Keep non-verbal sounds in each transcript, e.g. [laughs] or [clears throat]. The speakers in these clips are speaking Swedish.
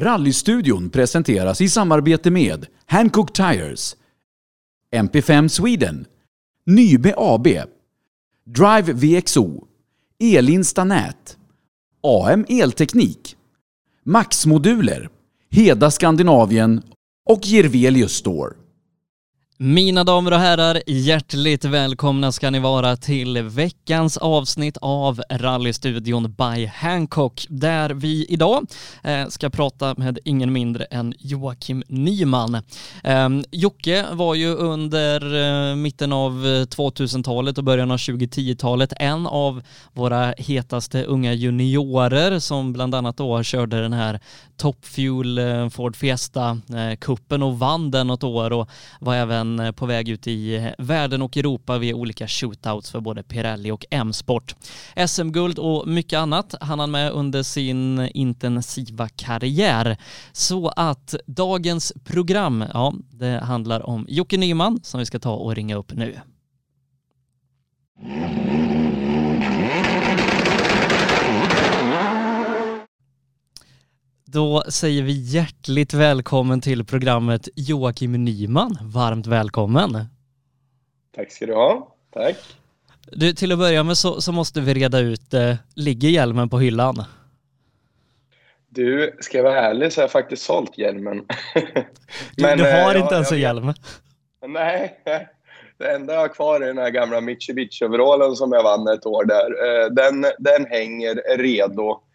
Rallystudion presenteras i samarbete med Hancock Tires, MP5 Sweden, Nybe AB, Drive VXO, Elinsta Nät, AM Elteknik, Max-moduler, Heda Skandinavien och Jirvelius Store. Mina damer och herrar, hjärtligt välkomna ska ni vara till veckans avsnitt av Rallystudion by Hancock där vi idag eh, ska prata med ingen mindre än Joakim Nyman. Ehm, Jocke var ju under eh, mitten av eh, 2000-talet och början av 2010-talet en av våra hetaste unga juniorer som bland annat då körde den här Top Fuel Ford Fiesta-kuppen och vann den något år och var även han eh, på väg ut i eh, världen och Europa via olika shootouts för både Pirelli och M-sport. SM-guld och mycket annat hann han med under sin intensiva karriär. Så att dagens program, ja, det handlar om Jocke Nyman som vi ska ta och ringa upp nu. Då säger vi hjärtligt välkommen till programmet Joakim Nyman. Varmt välkommen. Tack ska du ha. Tack. Du, till att börja med så, så måste vi reda ut, eh, ligger hjälmen på hyllan? Du, ska jag vara ärlig så har jag faktiskt sålt hjälmen. Men, du, du har eh, inte ens en hjälm? Nej, det enda jag har kvar är den här gamla Mitsubishi-overallen som jag vann ett år där. Eh, den, den hänger redo Eh,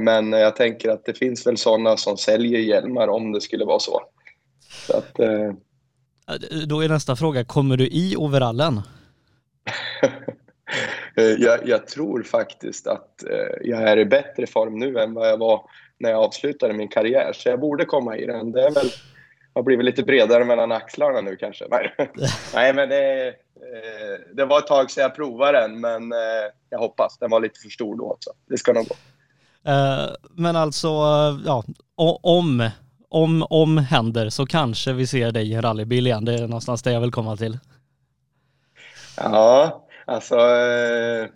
men jag tänker att det finns väl sådana som säljer hjälmar om det skulle vara så. så att, eh... Då är nästa fråga, kommer du i overallen? [laughs] Eh, jag, jag, tror faktiskt att eh, jag är i bättre form nu än vad jag var när jag avslutade min karriär. Så jag borde komma i den. Det är väl, har blivit lite bredare mellan axlarna nu kanske. [laughs] Nej, men det, eh, det var ett tag sedan jag provade den, men eh, jag hoppas. Den var lite för stor då också. Det ska nog gå. Eh, men alltså, eh, ja, om, om, om händer så kanske vi ser dig i en rallybil igen. Det är någonstans det jag vill komma till. Ja, alltså eh,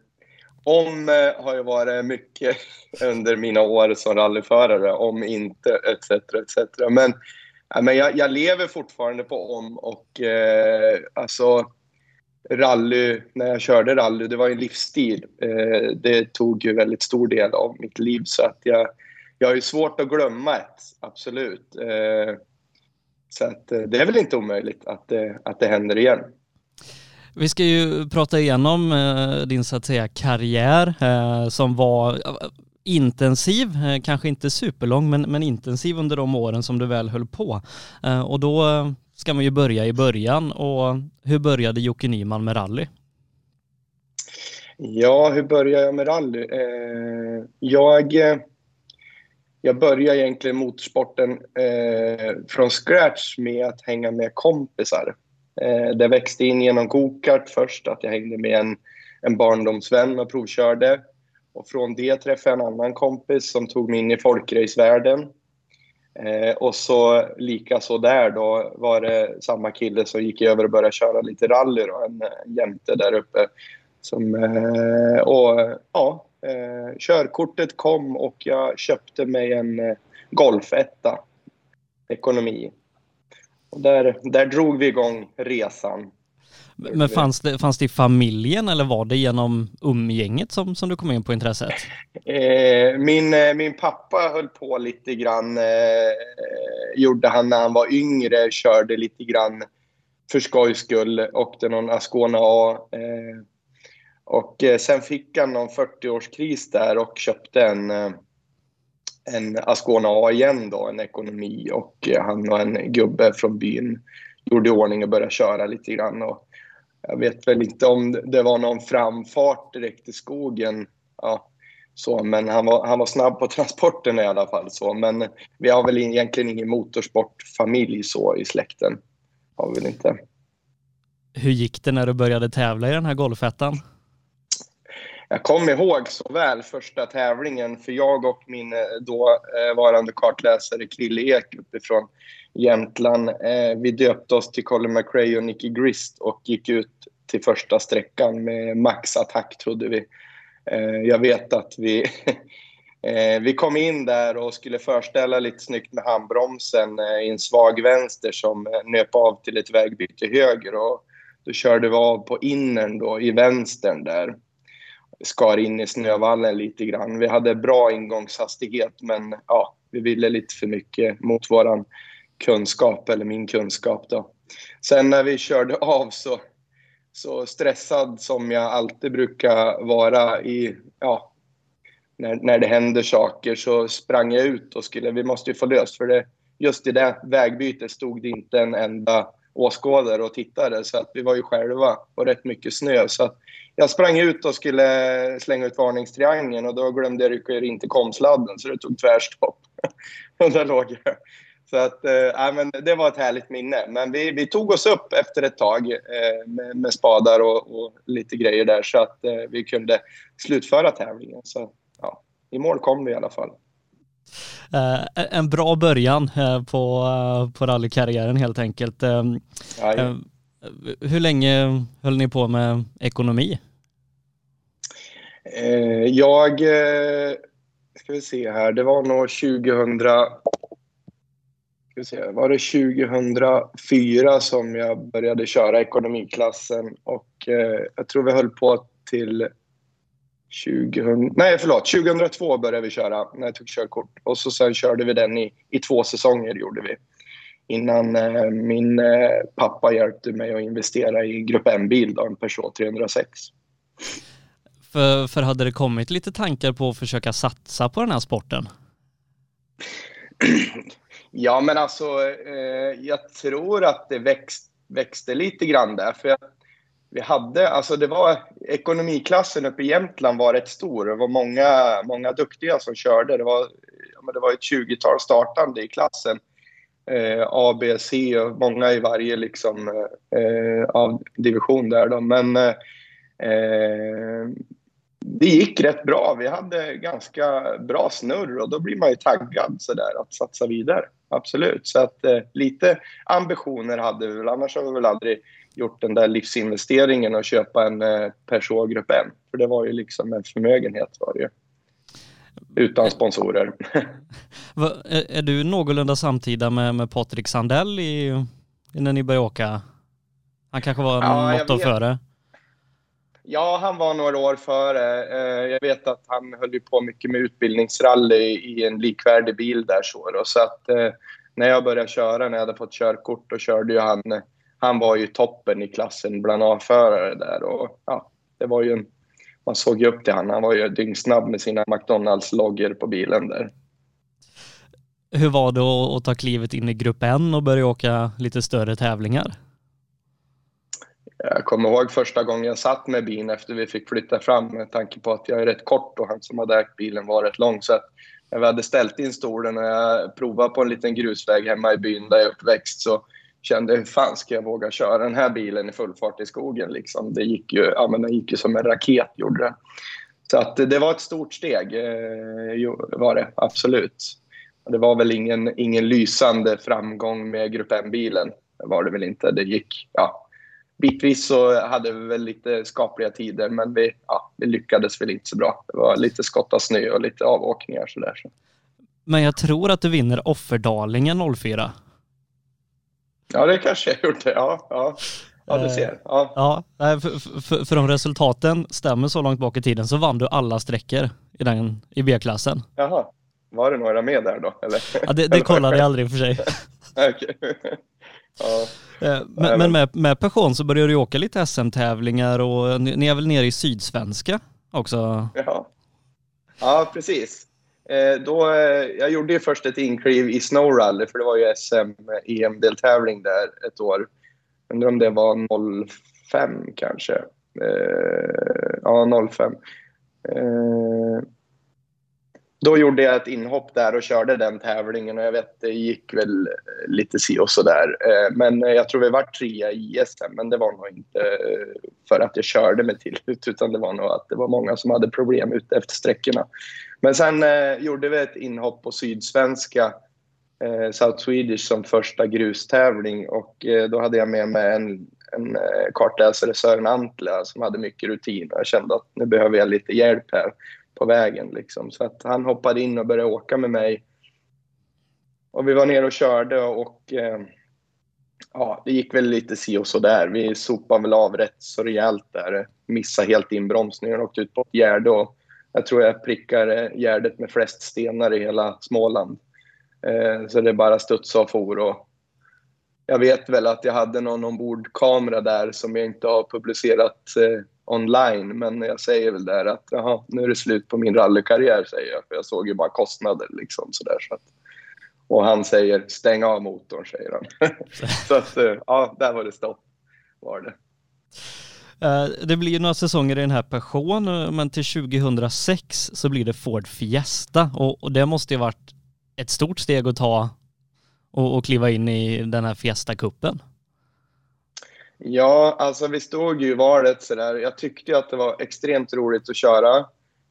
om eh, har ju varit mycket [laughs] under mina år som rallyförare, om inte etc. etc. Men, ja, men jag, jag lever fortfarande på om och eh, alltså rally, när jag körde rally, det var en livsstil. Eh, det tog ju väldigt stor del av mitt liv så att jag, jag har ju svårt att glömma ett, absolut. Eh, så att eh, det är väl inte omöjligt att det, att det händer igen. Vi ska ju prata igenom din så att säga karriär som var intensiv, kanske inte superlång men, men intensiv under de åren som du väl höll på. Och då ska man ju börja i början och hur började Jocke Nyman med rally? Ja, hur började jag med rally? Eh, jag, eh, jag började egentligen motorsporten eh, från scratch med att hänga med kompisar. Eh, det växte in genom gokart först, att jag hängde med en, en barndomsvän och provkörde. Och från det träffade jag en annan kompis som tog mig in i folkracevärlden. Eh, och så lika så där då var det samma kille som gick över och började köra lite rally då, en, en jämte där uppe. Som, eh, och ja, eh, körkortet kom och jag köpte mig en eh, golfetta, ekonomi. Och där, där drog vi igång resan. Men fanns det, fanns det i familjen eller var det genom umgänget som, som du kom in på intresset? Eh, min, eh, min pappa höll på lite grann, eh, gjorde han när han var yngre, körde lite grann för skojs skull, åkte någon Ascona A. Eh, och sen fick han någon 40-årskris där och köpte en, en Ascona A igen då, en ekonomi. Och han och en gubbe från byn gjorde i ordning och började köra lite grann. Och jag vet väl inte om det var någon framfart direkt i skogen. Ja, så, men han var, han var snabb på transporten i alla fall. Så, men vi har väl egentligen ingen motorsportfamilj så i släkten. Har vi väl inte. Hur gick det när du började tävla i den här golfettan? Jag kommer ihåg så väl första tävlingen för jag och min eh, dåvarande kartläsare Krille Ek uppifrån Jämtland. Eh, vi döpte oss till Colin McRae och Nicky Grist och gick ut till första sträckan med maxattack trodde vi. Eh, jag vet att vi, [laughs] Eh, vi kom in där och skulle förställa lite snyggt med handbromsen eh, i en svag vänster som eh, nöp av till ett vägbyte höger. Och då körde vi av på innern då, i vänstern där. Skar in i snövallen lite grann. Vi hade bra ingångshastighet men ja, vi ville lite för mycket mot våran kunskap, eller min kunskap då. Sen när vi körde [laughs] av så, så stressad som jag alltid brukar vara i, ja, när, när det händer saker så sprang jag ut och skulle, vi måste ju få löst för det. Just i det vägbytet stod det inte en enda åskådare och tittade så att vi var ju själva och rätt mycket snö. Så att jag sprang ut och skulle slänga ut varningstriangeln och då glömde jag rycka in till komsladden så det tog tvärstopp. [laughs] och där låg jag. Så att, äh, men det var ett härligt minne. Men vi, vi tog oss upp efter ett tag äh, med, med, spadar och, och, lite grejer där så att äh, vi kunde slutföra tävlingen. Så ja, i mål kom vi i alla fall. En bra början på, på rallykarriären helt enkelt. hur länge höll ni på med ekonomi? jag, ska vi se här, det var nog 2000, ska se, var det 2004 som jag började köra ekonomiklassen och jag tror vi höll på till 2000, nej förlåt, 2002 började vi köra när jag tog körkort. Och så sen körde vi den i, i två säsonger gjorde vi. Innan eh, min eh, pappa hjälpte mig att investera i Grupp M-bil, en Peugeot 306. För, för hade det kommit lite tankar på att försöka satsa på den här sporten? [clears throat] ja men alltså eh, jag tror att det växt, växte lite grann där. För jag, vi hade, alltså det var ekonomiklassen uppe i Jämtland var rätt stor. Det var många, många duktiga som körde. Det var, ja, det var ett 20-tal startande i klassen. Eh, A, B, C och många i varje liksom, eh, av division där då. Men eh, det gick rätt bra. Vi hade ganska bra snurr och då blir man ju taggad sådär att satsa vidare. Absolut. Så att eh, lite ambitioner hade vi väl. Annars har vi väl aldrig gjort den där livsinvesteringen och köpa en eh, Peugeot Grupp M. För det var ju liksom en förmögenhet var det ju. Utan sponsorer. [laughs] är, är du någorlunda samtida med, med Patrik Sandell i, när ni började åka? Han kanske var ja, något år före? Ja, han var några år före. Eh, jag vet att han höll på mycket med utbildningsrally i en likvärdig bil där. Så, att eh, när jag började köra, när jag hade fått körkort, då körde ju han han var ju toppen i klassen bland A-förare där. Och, ja, det var ju en, man såg ju upp till honom. Han var ju dyngsnabb med sina McDonalds-loggor på bilen där. Hur var det att ta klivet in i Grupp N och börja åka lite större tävlingar? Jag kommer ihåg första gången jag satt med bilen efter vi fick flytta fram med tanke på att jag är rätt kort och han som hade ägt bilen var rätt lång. Så när vi hade ställt in stolen och jag provade på en liten grusväg hemma i byn där jag är uppväxt så kände hur fan ska jag våga köra den här bilen i full fart i skogen liksom. Det gick ju, ja, men det gick ju som en raket gjorde det. Så att det var ett stort steg, eh, var det absolut. Det var väl ingen, ingen lysande framgång med Grupp M-bilen. Det var det väl inte. Det gick, ja. Bitvis så hade vi väl lite skapliga tider men vi, ja, vi lyckades väl inte så bra. Det var lite skott av snö och lite avåkningar sådär. Så. Men jag tror att du vinner Offerdalingen 04. Ja, det kanske jag gjorde. Ja, ja. Ja, du ser. Ja, ja för, för, för om resultaten stämmer så långt bak i tiden så vann du alla sträckor i, den, i B-klassen. Jaha. Var det några med där då? Eller? Ja, det, det [laughs] kollade jag aldrig för sig. [laughs] okay. Eh, men, men med, med passion så började du åka lite SM-tävlingar och ni är väl nere i Sydsvenska också? Ja, ja precis. Eh, då, eh, jag gjorde ju först ett inkliv i Snow Rally, för det var ju SM-EM-deltävling där ett år. Undrar om det var 05 kanske. Ja, 05. Då gjorde jag ett inhopp där och körde den tävlingen och jag vet det gick väl lite si och så där. Eh, men jag tror vi var trea i SM, men det var nog inte eh, för att jag körde mig till utan det var nog att det var många som hade problem ute efter sträckorna. Men sen eh, gjorde vi ett inhopp på Sydsvenska, South Swedish, som första grustävling. Och då hade jag med mig en, en kartläsare, Sören Antla, som hade mycket rutin. Och jag kände att nu behöver jag lite hjälp här på vägen. Liksom. Så att han hoppade in och började åka med mig. Och vi var nere och körde och eh, ja, det gick väl lite si och så där. Vi sopade väl av rätt så rejält där. Missade helt inbromsningen och åkte ut på ett gärde. Och jag tror jag prickar eh, gärdet med flest stenar i hela Småland. Eh, så det bara studsade och for. Och jag vet väl att jag hade någon ombordkamera där som jag inte har publicerat eh, online. Men jag säger väl där att jaha, nu är det slut på min rallykarriär, säger jag. För jag såg ju bara kostnader liksom sådär. Så att, och han säger stäng av motorn, säger han. [laughs] så att, eh, ja, där var det stopp. Var det. Eh, det blir några säsonger i den här Passion, eh, men till 2006 så blir det Ford Fiesta och, och det måste ju varit ett stort steg att ta och, och kliva in i den här Fiesta-cupen. Ja, alltså vi stod ju i valet sådär. Jag tyckte att det var extremt roligt att köra.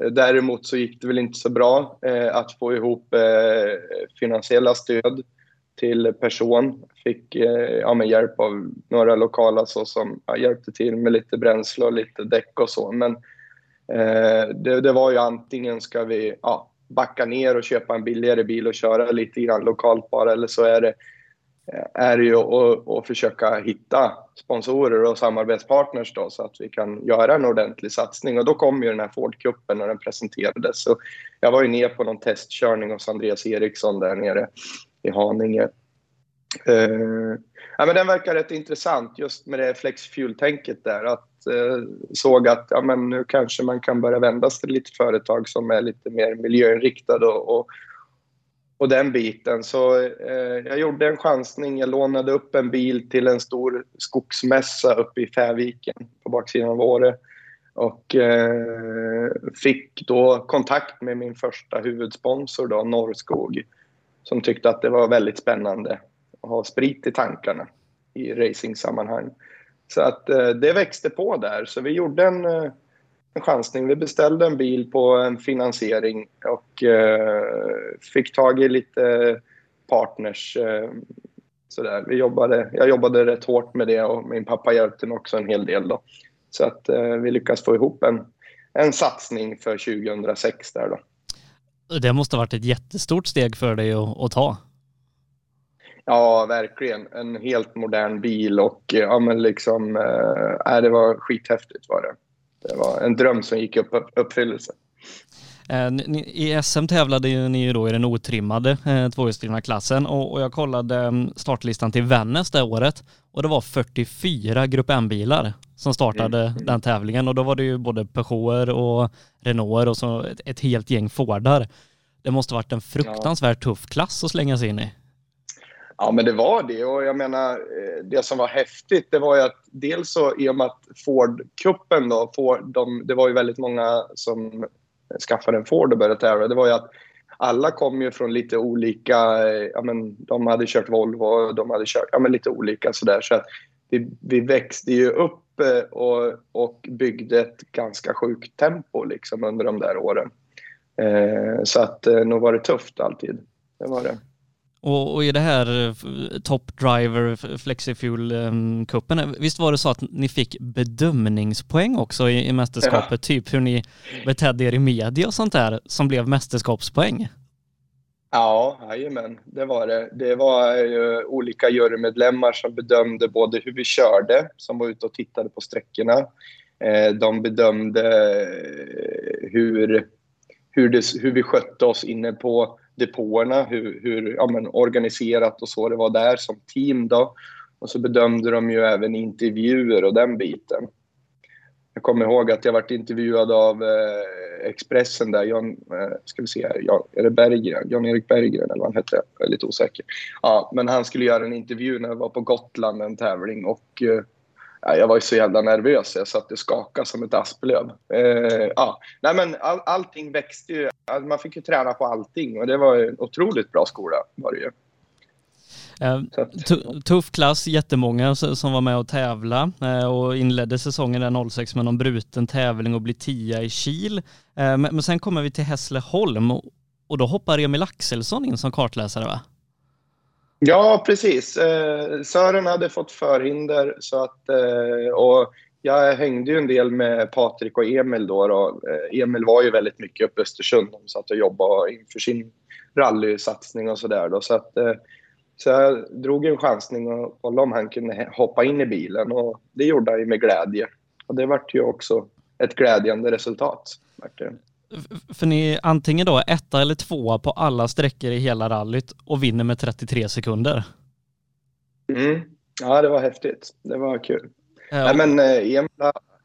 Eh, däremot så gick det väl inte så bra eh, att få ihop eh, finansiella stöd till person. Fick eh, ja, med hjälp av några lokala så som ja, hjälpte till med lite bränsle och lite däck och så. Men eh, det, det, var ju antingen ska vi ja, backa ner och köpa en billigare bil och köra lite grann lokalt bara eller så är det Eh, är ju att, att försöka hitta sponsorer och samarbetspartners då, så att vi kan göra en ordentlig satsning. Och då kom ju den här Ford-cupen när den presenterades. Så jag var ju ner på någon testkörning hos Andreas Eriksson där nere i Haninge. Uh, ja, men den verkar rätt intressant just med det flex fuel-tänket där. Att uh, såg att ja, men nu kanske man kan börja vända sig till lite företag som är lite mer miljöinriktade och, och och den biten. Så eh, jag gjorde en chansning. Jag lånade upp en bil till en stor skogsmässa uppe i Fäviken på baksidan av Åre. Och eh, fick då kontakt med min första huvudsponsor då, Norrskog. Som tyckte att det var väldigt spännande att ha sprit i tankarna i racingsammanhang. Så att eh, det växte på där. Så vi gjorde en eh, en chansning. Vi beställde en bil på en finansiering och eh, fick tag i lite partners. Eh, sådär. Vi jobbade, jag jobbade rätt hårt med det och min pappa hjälpte mig också en hel del. Då. Så att eh, vi lyckades få ihop en, en satsning för 2006 där då. Det måste ha varit ett jättestort steg för dig att, att ta. Ja, verkligen. En helt modern bil och ja, men liksom, äh, det var skithäftigt var det det var en dröm som gick upp uppfyllelse. Eh, I SM tävlade ni ju då i den otrimmade eh, tvåhjulsdrivna klassen och, och jag kollade mm, startlistan till Vännäs det året och det var 44 Grupp M-bilar som startade mm. den tävlingen och då var det ju både Peugeot och Renault och så ett, ett helt gäng Fordar. Det måste varit en fruktansvärt ja. tuff klass att slänga sig in i. Ja, men det var det. Och jag menar, eh, det som var häftigt det var ju att dels så i och med att Ford-cupen då, Ford, de, det var ju väldigt många som skaffade en Ford och började tävla. Det var ju att alla kom ju från lite olika, eh, ja men de hade kört Volvo och de hade kört, ja men lite olika sådär. Så att vi, vi växte ju upp eh, och, och byggde ett ganska sjukt tempo liksom under de där åren. Eh, så att nog var det tufft alltid. Det var det. Och, och, i det här eh, Top Driver Flexifuel-cupen, um, visst var det så att ni fick bedömningspoäng också i, i mästerskapet? Ja. Typ hur ni betedde er i media och sånt där som blev mästerskapspoäng? Ja, jajamän, det var det. Det var ju olika jurymedlemmar som bedömde både hur vi körde, som var ute och tittade på sträckorna. Eh, de bedömde hur, hur, det, hur vi skötte oss inne på depåerna, hur, hur ja, men, organiserat och så det var där som team. Då. Och så bedömde de ju även intervjuer och den biten. Jag kommer ihåg att jag varit intervjuad av eh, Expressen där, John, eh, ska vi se här, Jan, är det Berggren? Jan-Erik Berggren eller vad han hette, jag är lite osäker. Ja, men han skulle göra en intervju när jag var på Gotland, en tävling och eh, jag var ju så jävla nervös. Jag satt och skakade som ett asplöv. Eh, ja. Nej, men all, allting växte ju. Man fick ju träna på allting och det var en otroligt bra skola. Var det ju. Eh, tuff klass, jättemånga som var med och tävla eh, och inledde säsongen där 06 med någon bruten tävling och blir tia i Kil. Eh, men sen kommer vi till Hässleholm och då hoppar Emil Axelsson in som kartläsare va? Ja, precis. Eh, Sören hade fått förhinder så att, eh, och jag hängde ju en del med Patrik och Emil då. då. Eh, Emil var ju väldigt mycket uppe i Östersund. De satt och jobbade inför sin rallysatsning och sådär. Så, att, eh, så jag drog en chansning och kollade om han kunde hoppa in i bilen och det gjorde han ju med glädje. Och det vart ju också ett glädjande resultat. För ni antingen då etta eller tvåa på alla sträckor i hela rallyt och vinner med 33 sekunder. Mm. Ja, det var häftigt. Det var kul. Ja. Nej, men eh, Emil,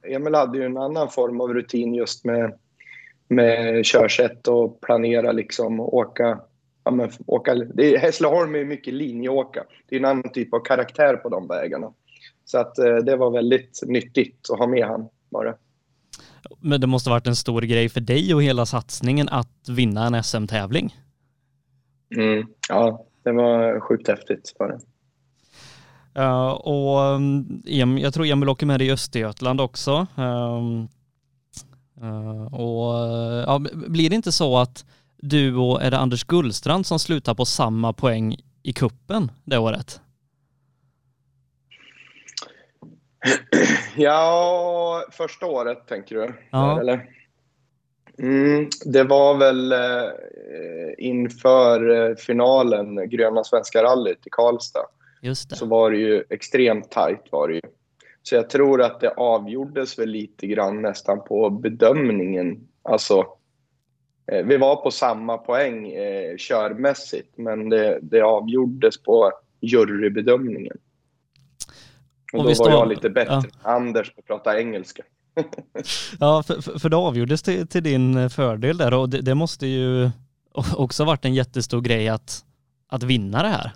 Emil hade ju en annan form av rutin just med, med körsätt och planera liksom åka. Ja, men, åka det är, Hässleholm är mycket linjeåka. Det är en annan typ av karaktär på de vägarna. Så att eh, det var väldigt nyttigt att ha med han bara. Men det måste varit en stor grej för dig och hela satsningen att vinna en SM-tävling. Mm, ja, det var sjukt häftigt. Var det. Uh, och um, jag tror Emil åker med i Östergötland också. Um, uh, och uh, blir det inte så att du och är det Anders Gullstrand som slutar på samma poäng i kuppen det året? [clears throat] Ja, första året tänker du? Ja. Eller? Mm, det var väl eh, inför finalen, Gröna Svenska rallyt i Karlstad. Just det. så var det ju extremt tajt. Var det ju. Så jag tror att det avgjordes väl lite grann nästan på bedömningen. Alltså, eh, vi var på samma poäng eh, körmässigt, men det, det avgjordes på jurybedömningen. Och, och då var jag lite bättre ja. Anders på att prata engelska. [laughs] ja, för, för det avgjordes till, till, din fördel där och det, det måste ju också varit en jättestor grej att, att vinna det här.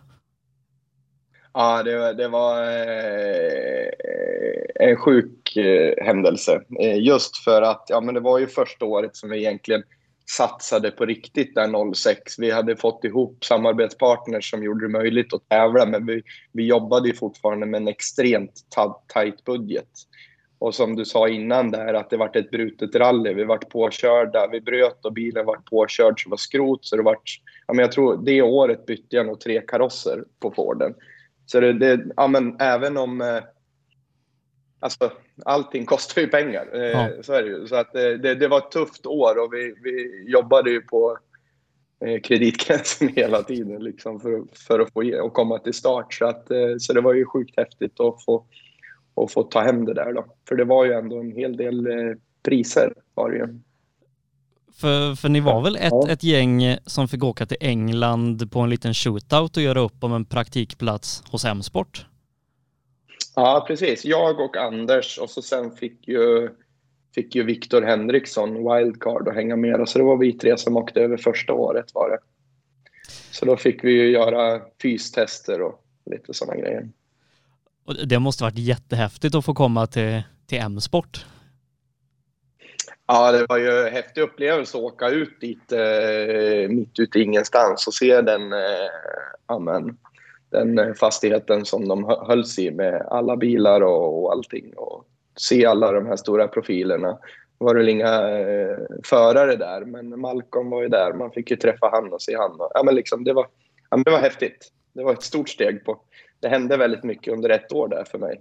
Ja, det, det var eh, en sjuk eh, händelse. Eh, just för att ja, men det var ju första året som vi egentligen satsade på riktigt där 06. Vi hade fått ihop samarbetspartners som gjorde det möjligt att tävla men vi, vi jobbade ju fortfarande med en extremt tajt budget. Och som du sa innan där att det vart ett brutet rally. Vi vart påkörda, vi bröt och bilen vart påkörd så det var skrot. Så det vart, ja, men jag tror det året bytte jag nog tre karosser på Forden. Så det, det ja, men även om... Eh, Alltså, allting kostar ju pengar. Eh, ja. Så är det ju. Så att, eh, det, det var ett tufft år och vi, vi jobbade ju på eh, kreditgränsen [laughs] hela tiden liksom, för, för att få och komma till start. Så, att, så det var ju sjukt häftigt att få, att få ta hem det där. Då. För det var ju ändå en hel del priser. Var det ju. För, för ni var väl ett, ja. ett gäng som fick åka till England på en liten shootout och göra upp om en praktikplats hos M-sport? Ja, precis. Jag och Anders och så sen fick ju, fick ju Viktor Henriksson wildcard att hänga med. Så det var vi tre som åkte över första året var det. Så då fick vi ju göra fystester och lite sådana grejer. Och det måste varit jättehäftigt att få komma till, till M-sport. Ja, det var ju en häftig upplevelse att åka ut dit eh, mitt ute i ingenstans och se den, eh, amen, den fastigheten som de hölls i med alla bilar och, och allting och se alla de här stora profilerna. Det var väl inga eh, förare där, men Malcolm var ju där. Man fick ju träffa han och se han. Ja, men liksom, det, var, ja, det var häftigt. Det var ett stort steg på. Det hände väldigt mycket under ett år där för mig.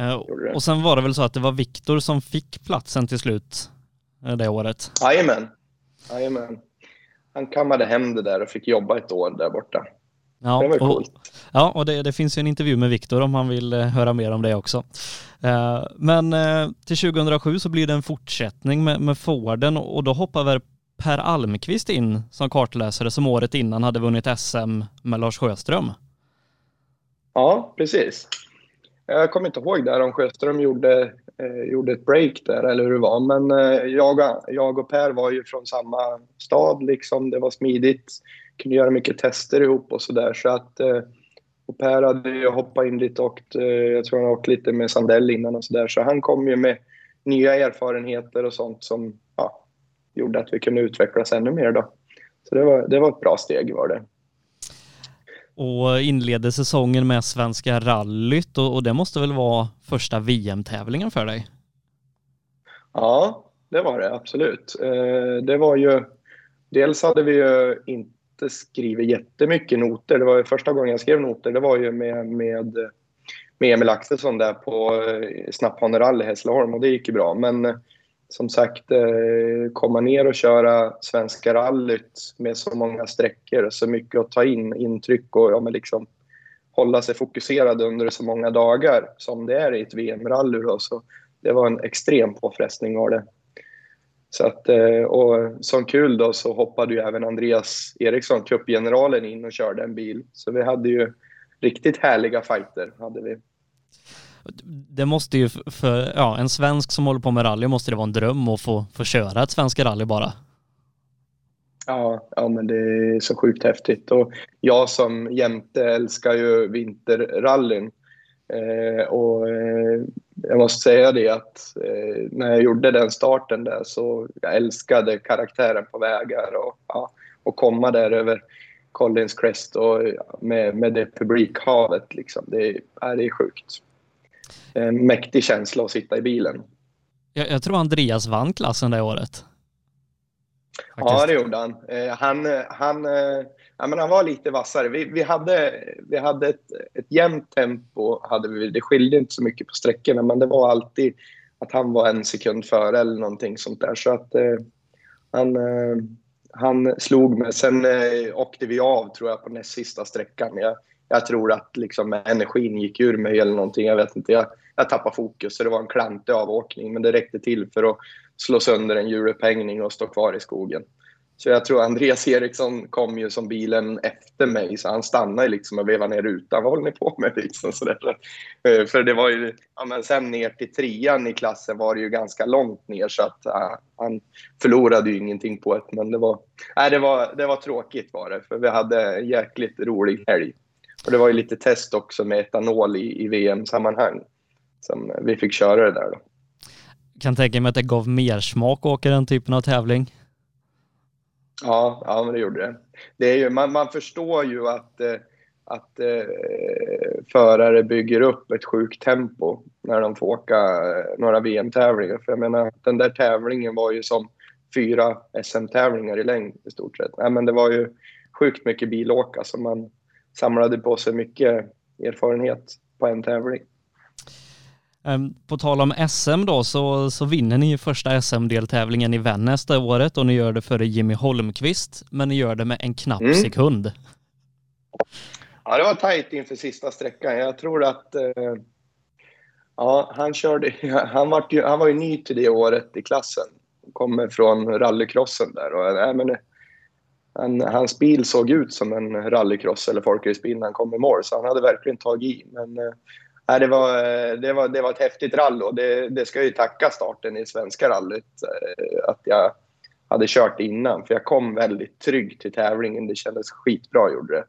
Uh, och sen var det väl så att det var Viktor som fick platsen till slut det året? Jajamän. Jajamän. Han kammade hem det där och fick jobba ett år där borta. Ja, det. Och, ja, och det, det, finns ju en intervju med Viktor om han vill eh, höra mer om det också. Eh, men eh, till 2007 så blir det en fortsättning med, med Forden och då hoppar väl Per Almqvist in som kartläsare som året innan hade vunnit SM med Lars Sjöström. Ja, precis. Jag kommer inte ihåg där om Sjöström gjorde eh, gjorde ett break där eller hur det var. Men eh, jag, jag och Per var ju från samma stad liksom. Det var smidigt. Kunde göra mycket tester ihop och sådär. Så att eh, och Per hade ju hoppat in lite och eh, jag tror han åkt lite med Sandell innan och sådär. Så han kom ju med nya erfarenheter och sånt som ja, gjorde att vi kunde utvecklas ännu mer då. Så det var, det var ett bra steg var det och inledde säsongen med Svenska rallyt och, och det måste väl vara första VM-tävlingen för dig? Ja, det var det absolut. Eh, det var ju, dels hade vi ju inte skrivit jättemycket noter. Det var ju första gången jag skrev noter. Det var ju med, med, med Emil Axelsson där på eh, Snapphanerally i Hässleholm och det gick ju bra. Men eh, som sagt, eh, komma ner och köra Svenska rallyt med så många sträckor och så mycket att ta in intryck och ja, men liksom hålla sig fokuserad under så många dagar som det är i ett VM-rally. Så det var en extrem påfrestning var det. Så att, eh, och som kul då så hoppade ju även Andreas Eriksson, cupgeneralen, in och körde en bil. Så vi hade ju riktigt härliga fighter. Hade vi. Det måste ju för ja, en svensk som håller på med rally måste det vara en dröm att få, få köra ett svenska rally bara. Ja, ja, men det är så sjukt häftigt. Och jag som jämte älskar ju vinterrallyn. Eh, och eh, jag måste säga det att eh, när jag gjorde den starten där så jag älskade karaktären på vägar och, ja, och komma där över Collins Crest och med, med det publikhavet. Liksom. Det, är, det är sjukt. En mäktig känsla att sitta i bilen. Jag, jag tror Andreas vann klassen det året. Faktiskt. Ja, det gjorde han. Eh, han, han, eh, ja, men han var lite vassare. Vi, vi hade, vi hade ett, ett jämnt tempo. Hade vi. Det skilde inte så mycket på sträckorna, men det var alltid att han var en sekund före eller någonting sånt där. Så att eh, han, eh, han slog mig. Sen eh, åkte vi av, tror jag, på näst sista sträckan. Jag, jag tror att liksom, energin gick ur mig eller någonting. Jag vet inte. Jag, jag tappade fokus, så det var en klantig avåkning. Men det räckte till för att slå sönder en hjulupphängning och stå kvar i skogen. Så jag tror Andreas Eriksson kom ju som bilen efter mig, så han stannade liksom och vevade ner rutan. Vad håller ni på med? [laughs] Liksom, så där. Eh, för det var ju, ja, men sen ner till trean i klassen var det ju ganska långt ner så att ja, han förlorade ju ingenting på det. Men det var, nej, det var, det var tråkigt var det, för vi hade en jäkligt rolig helg. Och det var ju lite test också med etanol i, i VM-sammanhang som vi fick köra det där då kan tänka mig att det gav mer smak att åka den typen av tävling. Ja, ja men det gjorde det. det är ju, man, man förstår ju att, eh, att eh, förare bygger upp ett sjukt tempo när de får åka eh, några VM-tävlingar. För jag menar, den där tävlingen var ju som fyra SM-tävlingar i längd i stort sett. Nej, men det var ju sjukt mycket bilåka så man samlade på sig mycket erfarenhet på en tävling. Ehm, på tal om SM då så, så vinner ni första SM-deltävlingen i Vännäs det året och ni gör det före Jimmy Holmqvist men ni gör det med en knapp mm. sekund. Ja, det var tajt inför sista sträckan. Jag tror att eh, ja, han körde, [laughs] han var, ju, han var ju ny till det året i klassen. Kommer från rallycrossen där och nej, men, han, hans bil såg ut som en rallycross eller folkracebil när han kom i mål så han hade verkligen tagit i. Men eh, Nej, det, var, det, var, det var ett häftigt rally och det, det ska jag ju tacka starten i svenska rallyt eh, att jag hade kört innan. För jag kom väldigt trygg till tävlingen. Det kändes skitbra gjorde det.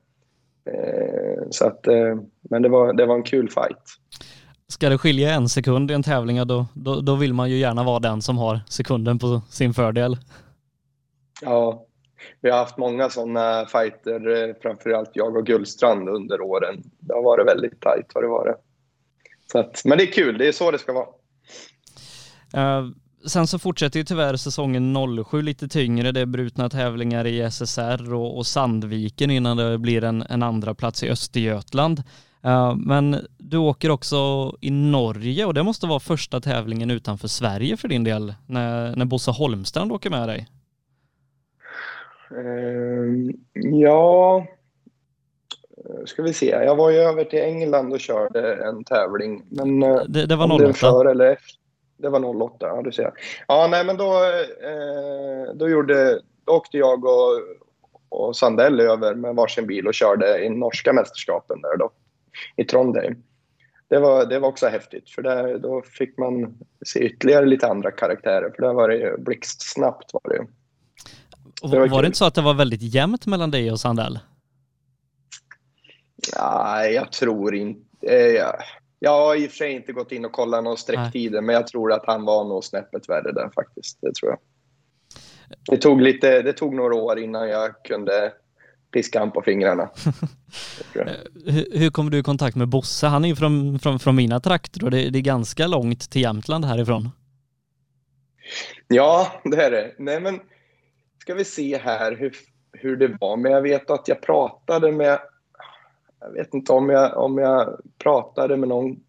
Eh, så att, eh, men det var, det var en kul fight. Ska det skilja en sekund i en tävling, då, då, då vill man ju gärna vara den som har sekunden på sin fördel. Ja, vi har haft många sådana fighter, eh, framförallt jag och Gullstrand under åren. Det har varit väldigt tajt har det varit. Så att, men det är kul, det är så det ska vara. Uh, sen så fortsätter ju tyvärr säsongen 07 lite tyngre. Det är brutna tävlingar i SSR och, och Sandviken innan det blir en, en andra plats i Östergötland. Uh, men du åker också i Norge och det måste vara första tävlingen utanför Sverige för din del när, när Bosse Holmstrand åker med dig. Uh, ja, Eh, ska vi se, jag var ju över till England och körde en tävling. Men eh, det, det var 08? För eller efter, det var 08, ja du ser. Ja, nej men då, eh, då, gjorde, då åkte jag och, och Sandell över med varsin bil och körde i norska mästerskapen där då, i Trondheim. Det var, det var också häftigt, för där, då fick man se ytterligare lite andra karaktärer, för där var det blixtsnabbt. Var det. Det var, var det inte så att det var väldigt jämnt mellan dig och Sandell? Nej, jag tror inte... Eh, jag har i och för sig inte gått in och kollat någon sträcktider, men jag tror att han var nog snäppet värre där faktiskt. Det tror jag. Det tog, lite, det tog några år innan jag kunde piska han på fingrarna. [laughs] hur, hur kommer du i kontakt med Bosse? Han är ju från, från, från mina trakter och det, det, är ganska långt till Jämtland härifrån. Ja, det är det. Nej, men ska vi se här hur, hur det var. Men jag vet att jag pratade med jag vet inte om jag, om jag pratade med någon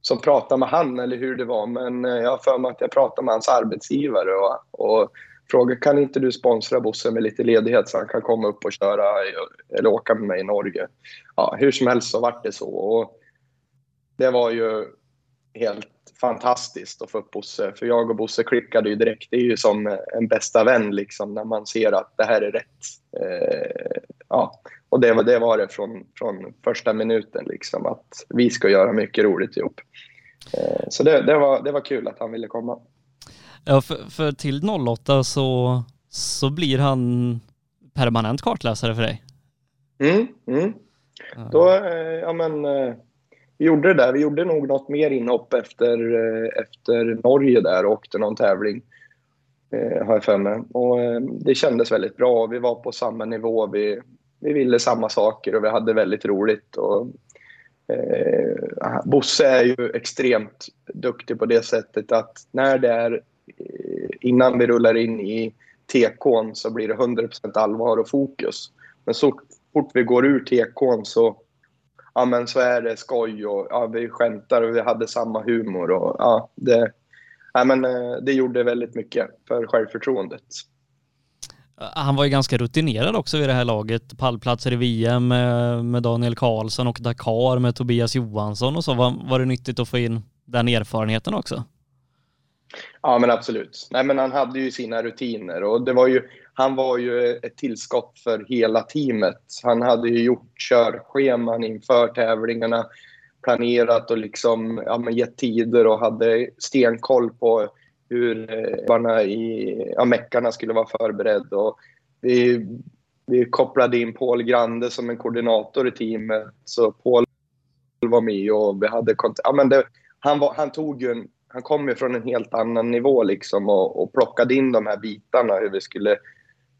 som pratade med han eller hur det var, men eh, jag har för mig att jag pratade med hans arbetsgivare och, och frågade kan inte du sponsra Bosse med lite ledighet så han kan komma upp och köra eller åka med mig i Norge. Ja, hur som helst så vart det så. Och det var ju helt fantastiskt att få upp Bosse. För jag och Bosse klickade ju direkt. Det är ju som en bästa vän liksom när man ser att det här är rätt. Eh, ja. Och det var det, var det från, från första minuten liksom att vi ska göra mycket roligt ihop. Eh, så det, det, var, det var kul att han ville komma. Ja, för, för till 08 så, så blir han permanent kartläsare för dig? Mm, mm. Då, eh, ja men eh, vi gjorde det där. Vi gjorde nog något mer inhopp efter, eh, efter Norge där och åkte någon tävling. Eh, har jag för mig. Och, eh, det kändes väldigt bra. Vi var på samma nivå. Vi, vi ville samma saker och vi hade väldigt roligt. Och, eh, Bosse är ju extremt duktig på det sättet att när det är eh, innan vi rullar in i TK'n så blir det 100% allvar och fokus. Men så fort vi går ur TK'n så ja, men så är det skoj och ja, vi skämtar och vi hade samma humor. Och, ja, det, ja, men, eh, det gjorde väldigt mycket för självförtroendet. Han var ju ganska rutinerad också vid det här laget. Pallplatser i VM med, eh, med Daniel Karlsson och Dakar med Tobias Johansson och så. Var, var det nyttigt att få in den erfarenheten också? Ja, men absolut. Nej, men han hade ju sina rutiner och det var ju, han var ju ett tillskott för hela teamet. Han hade ju gjort körscheman inför tävlingarna, planerat och liksom, ja, men gett tider och hade stenkoll på hur eh, i ja, meckarna skulle vara förberedda. Och vi, vi kopplade in Paul Grande som en koordinator i teamet, så Paul var med och vi hade kontakt. Ja, men det, han, var, han tog ju en han kom ju från en helt annan nivå liksom och, och plockade in de här bitarna hur vi skulle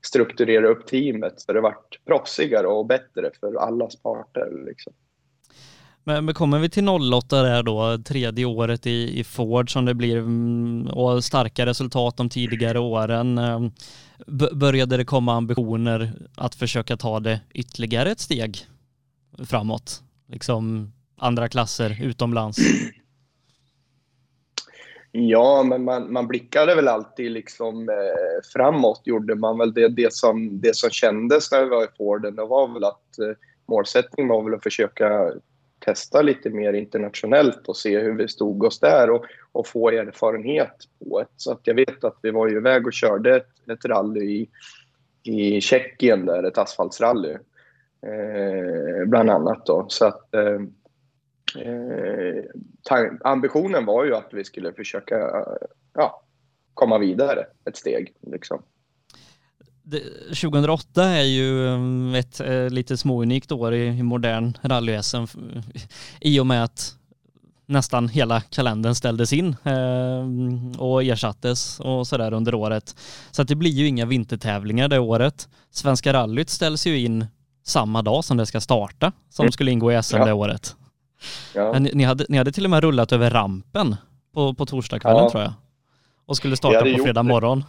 strukturera upp teamet så det vart proffsigare och bättre för allas parter. Liksom. Men, men kommer vi till 08 där då, tredje året i, i Ford som det blir mm, och starka resultat de tidigare åren. Eh, började det komma ambitioner att försöka ta det ytterligare ett steg framåt? Liksom andra klasser utomlands? [clears throat] Ja, men man, man blickade väl alltid liksom eh, framåt, gjorde man väl. Det, det, som, det som kändes när vi var i Forden, det var väl att eh, målsättningen var väl att försöka testa lite mer internationellt och se hur vi stod oss där och, och få erfarenhet på det. Så att jag vet att vi var ju iväg och körde ett, ett rally i, i Tjeckien, där, ett asfaltsrally, eh, bland annat. Då. Så att, eh, eh, eh, ambitionen var ju att vi skulle försöka ja, komma vidare ett steg. Liksom. 2008 är ju mm, ett eh, lite småunikt år i, i modern rally-SM i och med att nästan hela kalendern ställdes in eh, och ersattes och sådär under året. Så att det blir ju inga vintertävlingar det året. Svenska rallyt ställs ju in samma dag som det ska starta som mm. skulle ingå i SM ja. det året. Ja. Ni, ni, hade, ni hade till och med rullat över rampen på, på torsdagskvällen ja. tror jag. Och skulle starta på fredag morgon.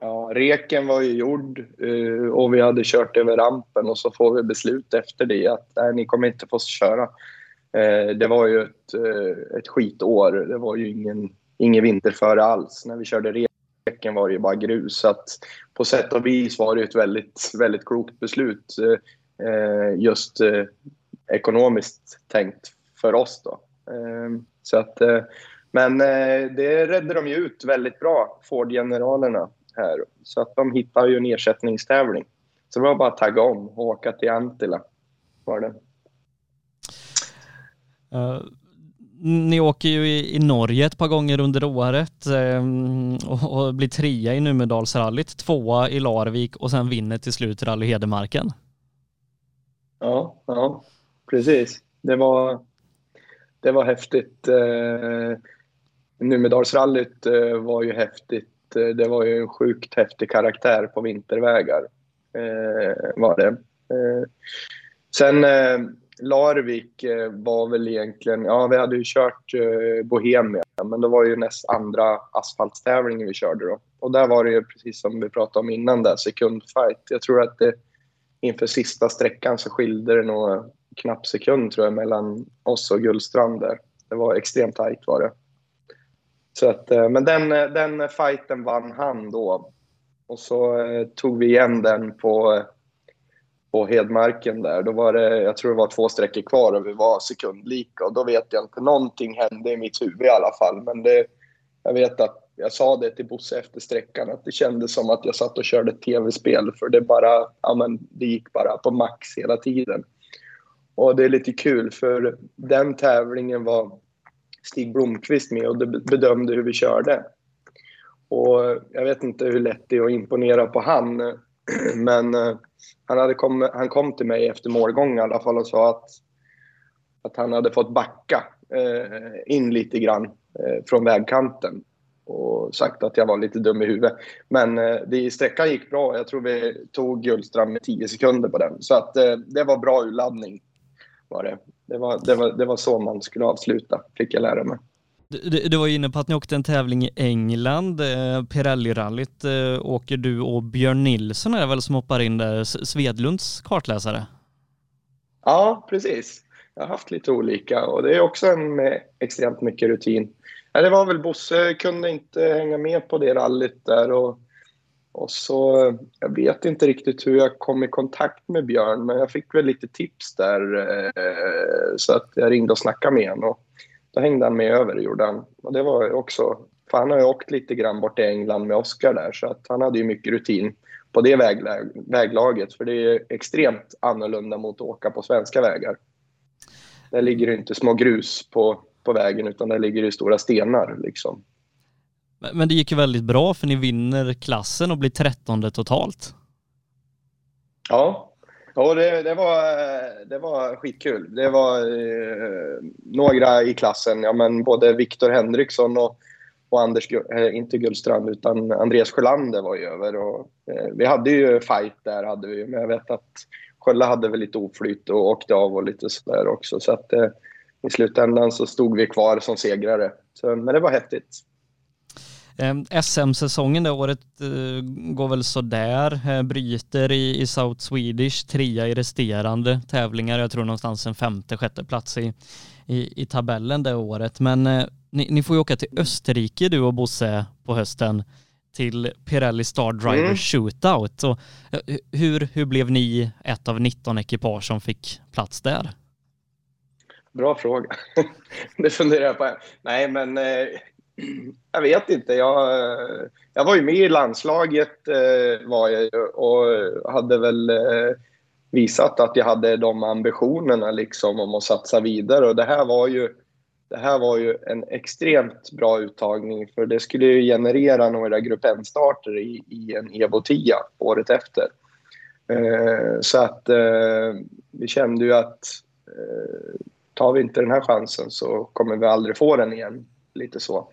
Ja, reken var ju gjord eh, och vi hade kört över rampen och så får vi beslut efter det att nej, ni kommer inte få köra. Eh, det var ju ett, eh, ett skitår. Det var ju ingen, ingen vinterföre alls. När vi körde reken var det ju bara grus. Så att på sätt och vis var det ett väldigt, väldigt klokt beslut. Just ekonomiskt tänkt för oss. Då. Ehm, så att, eh, men eh, det redde de ju ut väldigt bra, Ford-generalerna här. Så att de hittade ju en ersättningstävling. Så det var bara att tagga om och åka till Antilla. Var det. Uh, ni åker ju i, i, Norge ett par gånger under året um, och, och, blir trea i Numedalsrallyt, tvåa i Larvik och sen vinner till slut Rally Hedemarken. Ja, ja precis. Det var, det var häftigt. Eh, Numedalsrallyt eh, var ju häftigt. Eh, det var ju en sjukt häftig karaktär på vintervägar. Eh, var det. Eh, sen eh, Larvik eh, var väl egentligen, ja vi hade ju kört eh, Bohemia, men det var ju näst andra asfaltstävlingen vi körde då. Och där var det ju precis som vi pratade om innan där, sekundfight. Jag tror att det inför sista sträckan så skilde det nog knapp sekund tror jag mellan oss och Gullstrand där. Det var extremt tajt var det. Så att, eh, men den, eh, den fighten vann han då. Och så eh, tog vi igen den på, på Hedmarken där. Då var det, jag tror det var två sträckor kvar och vi var sekundlika. Och då vet jag inte, någonting hände i mitt huvud i alla fall. Men det, jag vet att jag sa det till Bosse efter sträckan att det kändes som att jag satt och körde ett tv-spel för det bara, ja men det gick bara på max hela tiden. Och det är lite kul för den tävlingen var Stig Blomqvist med och bedömde hur vi körde. Och jag vet inte hur lätt det är att imponera på han, [clears throat] men eh, han, hade kom, han kom till mig efter målgång i alla fall och sa att, att han hade fått backa eh, in lite grann eh, från vägkanten och sagt att jag var lite dum i huvudet. Men eh, det, sträckan gick bra. Jag tror vi tog Gullstrand med 10 sekunder på den. Så att, eh, det var bra urladdning. Var det. Det, var, det, var, det var så man skulle avsluta, fick jag lära mig. Du, du var inne på att ni åkte en tävling i England, eh, Pirelli-rallyt eh, åker du och Björn Nilsson är det väl som hoppar in där, Svedlunds kartläsare? Ja, precis. Jag har haft lite olika och det är också en med extremt mycket rutin. Ja, det var väl Bosse kunde inte hänga med på det rallyt där och, och så, jag vet inte riktigt hur jag kom i kontakt med Björn men jag fick väl lite tips där eh, så att jag ringde och snackade med honom och då hängde han med över gjorde han. Och det var också, för han har ju åkt lite grann bort i England med Oscar där så att han hade ju mycket rutin på det väglag, väglaget för det är extremt annorlunda mot att åka på svenska vägar. Där ligger det inte små grus på på vägen utan där ligger det stora stenar liksom. Men det gick ju väldigt bra för ni vinner klassen och blir trettonde totalt. Ja, ja det, det, var, det var skitkul. Det var eh, några i klassen, ja men både Viktor Henriksson och, och Anders, eh, inte Gullstrand utan Andreas Sjölander var ju över och eh, vi hade ju fight där hade vi men jag vet att Sjölle hade väl lite oflyt och åkte av och lite sådär också så att eh, i slutändan så stod vi kvar som segrare. Så, men det var häftigt. SM-säsongen det året eh, går väl sådär, eh, bryter i, i South Swedish, trea i resterande tävlingar, jag tror någonstans en femte, sjätte plats i, i, i tabellen det året. Men eh, ni, ni, får ju åka till Österrike du och Bosse på hösten till Pirelli Star Driver mm. Shootout. Och, hur, hur blev ni ett av 19 ekipage som fick plats där? Bra fråga. [laughs] det funderar jag på. Nej, men [clears throat] jag vet inte. Jag, jag var ju med i landslaget eh, var jag och hade väl eh, visat att jag hade de ambitionerna liksom om att satsa vidare. Och det här var ju, det här var ju en extremt bra uttagning för det skulle ju generera några grupp N-starter i, i en Evo 10 året efter. Eh, så att vi kände ju att tar vi inte den här chansen så kommer vi aldrig få den igen. Lite så.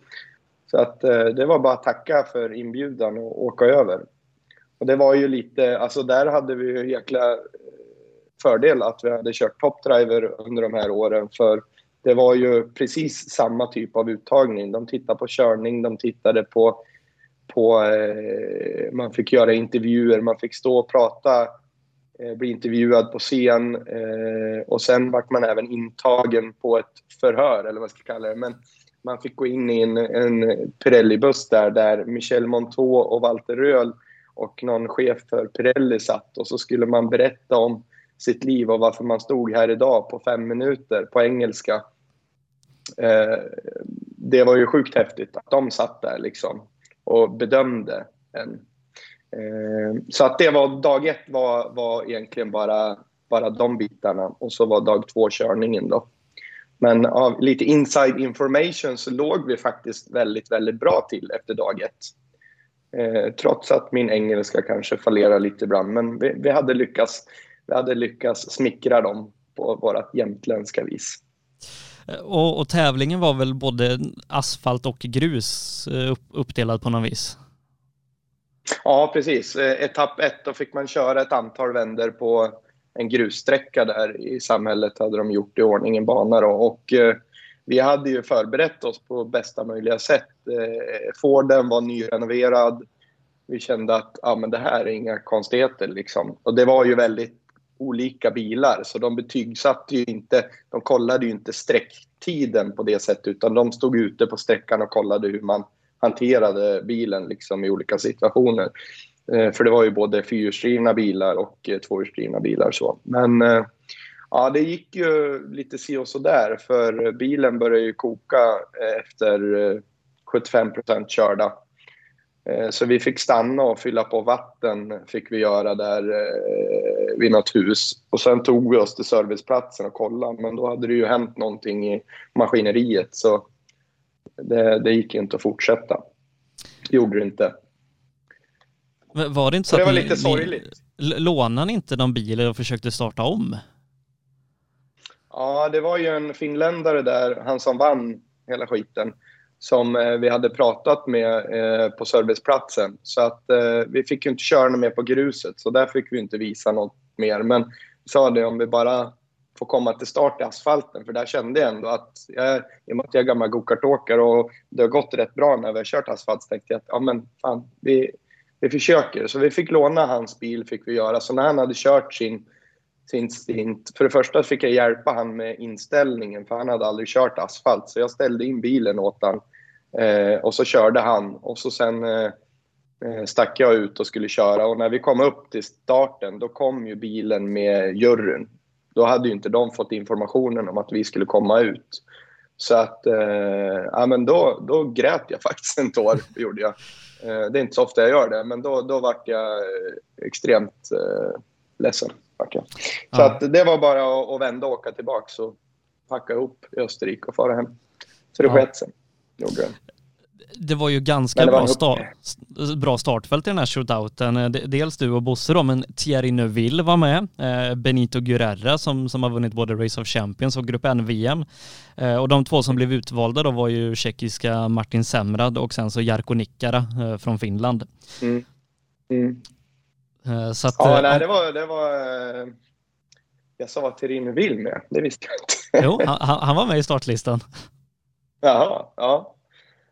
Så att eh, det var bara att tacka för inbjudan och åka över. Och det var ju lite, alltså där hade vi ju jäkla eh, fördel att vi hade kört topdriver under de här åren för det var ju precis samma typ av uttagning. De tittade på körning, de tittade på, på eh, man fick göra intervjuer, man fick stå och prata Eh, bli intervjuad på scen eh, och sen vart man även intagen på ett förhör, eller vad man ska kalla det. Men man fick gå in i en, en Pirelli-buss där, där Michel Monteau och Walter Röhl och någon chef för Pirelli satt och så skulle man berätta om sitt liv och varför man stod här idag på fem minuter på engelska. Eh, det var ju sjukt häftigt att de satt där liksom och bedömde en. Eh, så att det var, dag ett var, var egentligen bara, bara de bitarna och så var dag två körningen då. Men av lite inside information så låg vi faktiskt väldigt, väldigt bra till efter dag ett. Eh, trots att min engelska kanske fallerar lite ibland, men vi, vi, hade lyckats, vi hade lyckats smickra dem på vårt jämtländska vis. Eh, och, och, tävlingen var väl både asfalt och grus eh, upp, uppdelad på något vis? Ja, precis. Eh, etapp ett, då fick man köra ett antal vänder på en grussträcka där i samhället hade de gjort i ordning en bana då. och eh, vi hade ju förberett oss på bästa möjliga sätt. Eh, Forden var nyrenoverad. Vi kände att ah, men det här är inga konstigheter liksom. Och det var ju väldigt olika bilar så de betygsatte ju inte, de kollade ju inte sträcktiden på det sättet utan de stod ute på sträckan och kollade hur man hanterade bilen liksom i olika situationer. Eh, för det var ju både fyrhjulsdrivna bilar och eh, tvåhjulsdrivna bilar. Så. Men eh, ja, det gick ju lite si och så där för bilen började ju koka efter 75% körda. Så vi fick stanna och fylla på vatten fick vi göra där vid något hus. Och sen tog vi oss till serviceplatsen och kollade men då hade det ju hänt någonting i maskineriet så det, det gick inte att fortsätta. Det gjorde det inte. Var det inte så, så att det var lite ni, sorgligt. lånade ni inte någon bil och försökte starta om? Ja, det var ju en finländare där, han som vann hela skiten, som eh, vi hade pratat med eh, på serviceplatsen. Så att eh, vi fick ju inte köra mer på gruset, så där fick vi inte visa något mer. Men vi sa det, om vi bara får komma till start i asfalten, för där kände jag ändå att, jag, i och med att jag är gammal gokartåkare och det har gått rätt bra när vi har kört asfalt, så tänkte jag att ja men fan, vi, vi försöker. Så vi fick låna hans bil, fick vi göra. Så när han hade kört sin, sin stint, för det första fick jag hjälpa han med inställningen, för han hade aldrig kört asfalt. Så jag ställde in bilen åt han eh, och så körde han och så sen eh, eh stack jag ut och skulle köra. Och när vi kom upp till starten, då kom ju bilen med juryn. Då hade ju inte de fått informationen om att vi skulle komma ut. Så att, eh, ja men då, då grät jag [laughs] faktiskt en tår, gjorde jag. Eh, det är inte så ofta jag gör det, men då, då vart jag eh, extremt eh, ledsen. Så ja. att det var bara att, att vända och åka tillbaka och packa ihop i Österrike och fara hem. Så det ja. sket sig. Gjorde det var ju ganska var bra, start, bra startfält i den här shootouten. Eh, dels du och Bosse då, men Thierry Neuville var med. Eh, Benito Guerrera som, som har vunnit både Race of Champions och Grupp N-VM. Eh, och de två som blev utvalda då var ju tjeckiska Martin Semrad och sen så Jarko Nikkara från Finland. Mm. Mm. Så att, ja, nej, det var, det var jag sa att Thierry Neuville med, det visste jag inte. Jo, han, han var med i startlistan. [laughs] Jaha, ja.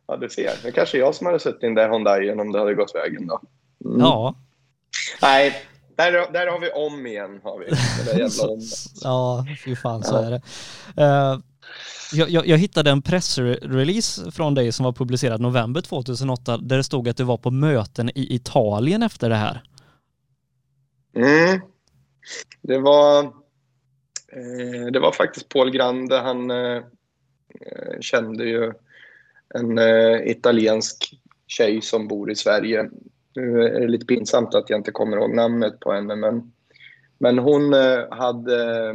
Ja, du ser. Det kanske jag som hade suttit i den där Hyundaien om det hade gått vägen då. Mm. Ja. Nej, där, där har vi om igen. Har vi. Om. [laughs] ja, fy fan så ja. är det. Uh, jag, jag, jag, hittade en pressrelease från dig som var publicerad november 2008 där det stod att du var på möten i Italien efter det här. Mm. Det var, eh, det var faktiskt Paul Grande. Han eh, kände ju en eh, italiensk tjej som bor i Sverige. Nu är det lite pinsamt att jag inte kommer ihåg namnet på henne, men, men hon eh, hade...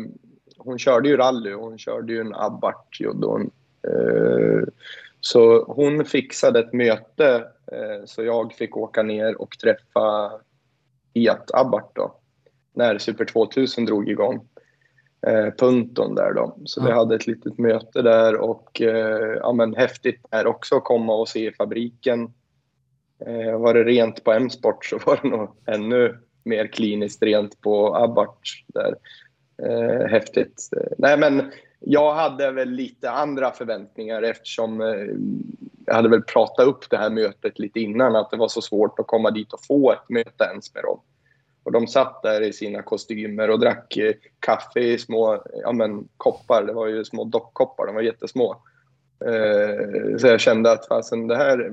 Hon körde ju rally och hon körde ju en Abarth, gjorde hon. Eh, så hon fixade ett möte eh, så jag fick åka ner och träffa Fiat Abarth då, när Super 2000 drog igång eh, Punton där då. Så ja. vi hade ett litet möte där och eh, ja, men häftigt är också att komma och se fabriken. Eh, var det rent på M-sport så var det nog ännu mer kliniskt rent på Abarth där. Eh, häftigt. Nej men jag hade väl lite andra förväntningar eftersom eh, jag hade väl pratat upp det här mötet lite innan att det var så svårt att komma dit och få ett möte ens med dem. Och de satt där i sina kostymer och drack eh, kaffe i små ja, men, koppar. Det var ju små dockkoppar, de var jättesmå. Eh, så jag kände att fasen, det här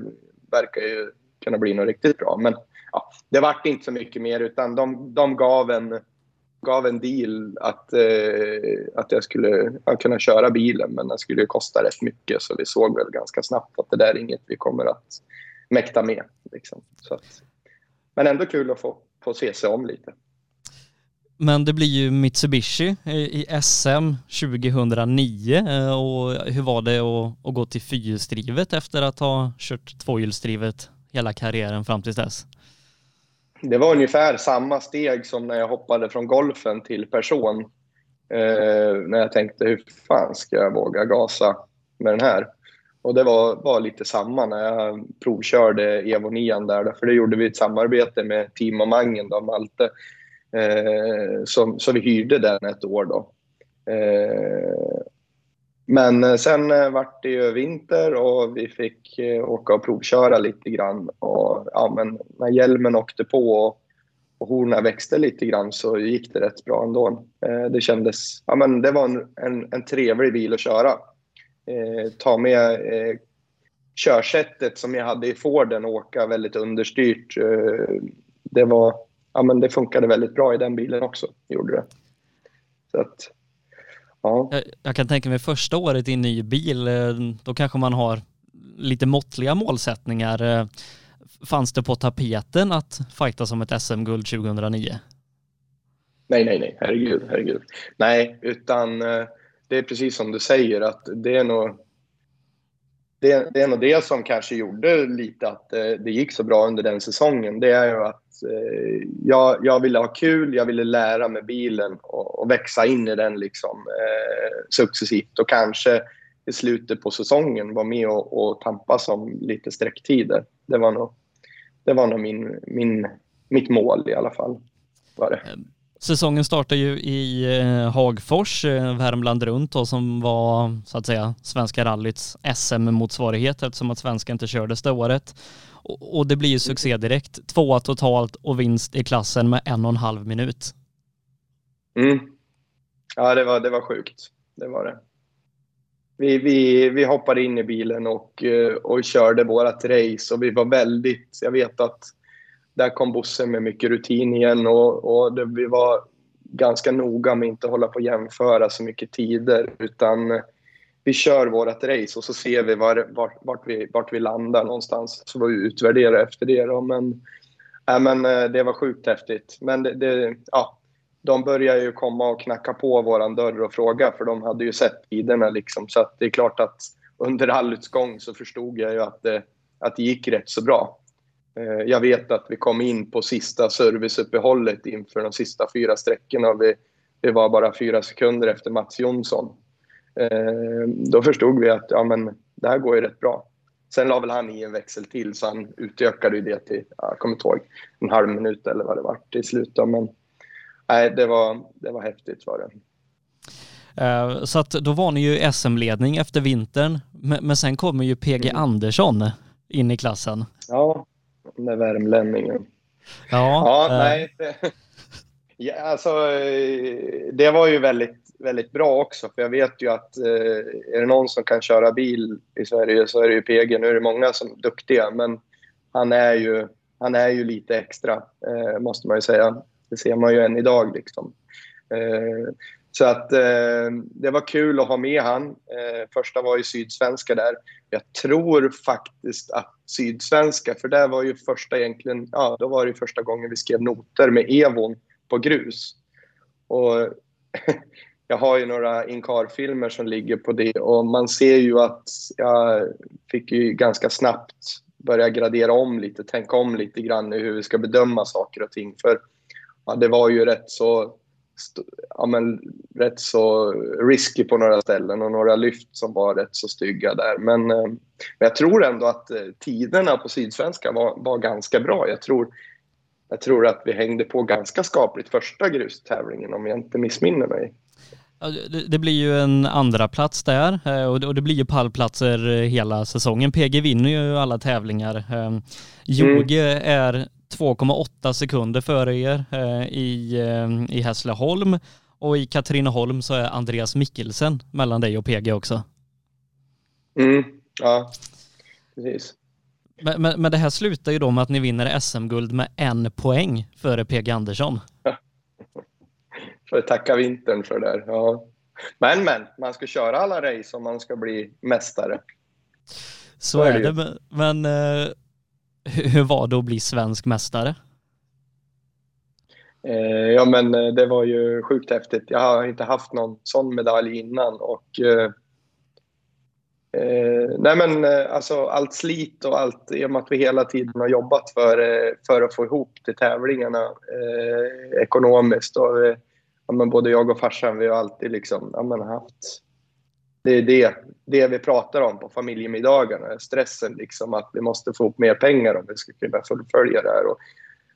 verkar ju kunna bli något riktigt bra. Men ja, det vart inte så mycket mer utan de, de gav, en, gav en deal att, eh, att jag skulle ja, kunna köra bilen men den skulle kosta rätt mycket. Så vi såg väl ganska snabbt att det där är inget vi kommer att mäkta med. Liksom. Så att, men ändå kul att få få se sig om lite. Men det blir ju Mitsubishi i SM 2009 eh, och hur var det att, gå till fyrhjulsdrivet efter att ha kört tvåhjulsdrivet hela karriären fram till dess? Det var ungefär samma steg som när jag hoppade från golfen till person. Eh, när jag tänkte hur fan ska jag våga gasa med den här? Och det var, var lite samma när jag provkörde Evo 9 där, för det gjorde vi ett samarbete med Team och Mangen, då, Malte. Eh, så, så vi hyrde den ett år då. Eh, men sen eh, vart det ju vinter och vi fick eh, åka och provköra lite grann. Och, ja, men när hjälmen åkte på och, och horna växte lite grann så gick det rätt bra ändå. Eh, det kändes, ja men det var en, en, en trevlig bil att köra. Eh, ta med eh, körsättet som jag hade i Forden och åka väldigt understyrt. Eh, det var, ja men det funkade väldigt bra i den bilen också, gjorde det. Så att, ja. jag, jag kan tänka mig första året i en ny bil, eh, då kanske man har lite måttliga målsättningar. Fanns det på tapeten att fighta som ett SM-guld 2009? Nej, nej, nej, herregud, herregud. Nej, utan det är precis som du säger att det är nog det, det är nog det som kanske gjorde lite att eh, det gick så bra under den säsongen. Det är ju att eh, jag, jag ville ha kul, jag ville lära mig bilen och, och växa in i den liksom, eh, successivt och kanske i slutet på säsongen vara med och, och tampas om lite sträcktider. Det var nog, det var nog min, min, mitt mål i alla fall. Var det. Eh, Säsongen startar ju i eh, Hagfors, eh, Värmland runt och som var så att säga Svenska rallyts SM-motsvarighet eftersom att svenska inte kördes det året. Och det blir ju succé direkt. Tvåa totalt och vinst i klassen med en och en halv minut. Mm. Ja, det var, det var sjukt. Det var det. Vi, vi, vi hoppade in i bilen och, eh, och körde vårat race och vi var väldigt, jag vet att där kom Bosse med mycket rutin igen och, och det, vi var ganska noga med att inte hålla på och jämföra så mycket tider utan eh, vi kör vårt race och så ser vi var, var, vart, vi, vart vi landar någonstans. Så får vi utvärdera efter det. Då. Men, äh, men eh, det var sjukt häftigt. Men det, det, ja, de började ju komma och knacka på våran dörr och fråga för de hade ju sett tiderna. Liksom. Så det är klart att under all utgång så förstod jag ju att det, att det gick rätt så bra. Eh, jag vet att vi kom in på sista serviceuppehållet inför de sista fyra sträckorna. Vi, vi var bara fyra sekunder efter Mats Jonsson. Eh, då förstod vi att ja, men, det här går ju rätt bra. Sen la väl han i en växel till så han utökade det till, jag kommer inte ihåg, en halv minut eller vad det var till slut. Men nej, det var, det var häftigt var det. Uh, så att då var ni ju SM-ledning efter vintern, men, men sen kommer ju PG mm. Andersson in i klassen. Ja, den där värmlänningen. Ja, ja äh... nej. Det, ja, alltså, det var ju väldigt, väldigt bra också. För jag vet ju att eh, är det någon som kan köra bil i Sverige så är det ju PG. Nu är det många som är duktiga, men han är ju, han är ju lite extra, eh, måste man ju säga. Det ser man ju än idag. Liksom. Eh, så att eh, det var kul att ha med han. Eh, första var ju Sydsvenska där. Jag tror faktiskt att Sydsvenska, för det var ju första egentligen, ja, då var det första gången vi skrev noter med Evon på grus. Och [laughs] jag har ju några Inkar-filmer som ligger på det och man ser ju att jag fick ju ganska snabbt börja gradera om lite, tänka om lite grann i hur vi ska bedöma saker och ting. För ja, det var ju rätt så ja, men, rätt så risky på några ställen och några lyft som var rätt så stygga där. Men, eh, men jag tror ändå att eh, tiderna på Sydsvenska var, var ganska bra. Jag tror, jag tror att vi hängde på ganska skapligt första grustävlingen om jag inte missminner mig. Det blir ju en andra plats där eh, och det blir ju pallplatser hela säsongen. PG vinner ju alla tävlingar. Joge mm. är 2,8 sekunder före er eh, i, eh, i Hässleholm och i Katrineholm så är Andreas Mikkelsen mellan dig och PG också. Mm, ja, precis. Men, men, men, det här slutar ju då med att ni vinner SM-guld med en poäng före PG Andersson. [laughs] Får tacka vintern för det. Ja. Men, men, man ska köra alla race om man ska bli mästare. Så, Så är det, det men, men eh, hur var det att bli svensk mästare? Eh, ja, men eh, det var ju sjukt häftigt. Jag har inte haft någon sån medalj innan och eh, eh, nej men eh, alltså allt slit och allt i och med att vi hela tiden har jobbat för, eh, för att få ihop till tävlingarna eh, ekonomiskt och ja, men både jag och farsan vi har alltid liksom ja, men haft det är det, det vi pratar om på familjemiddagarna. Stressen liksom att vi måste få upp mer pengar om vi ska kunna fullfölja det här. Och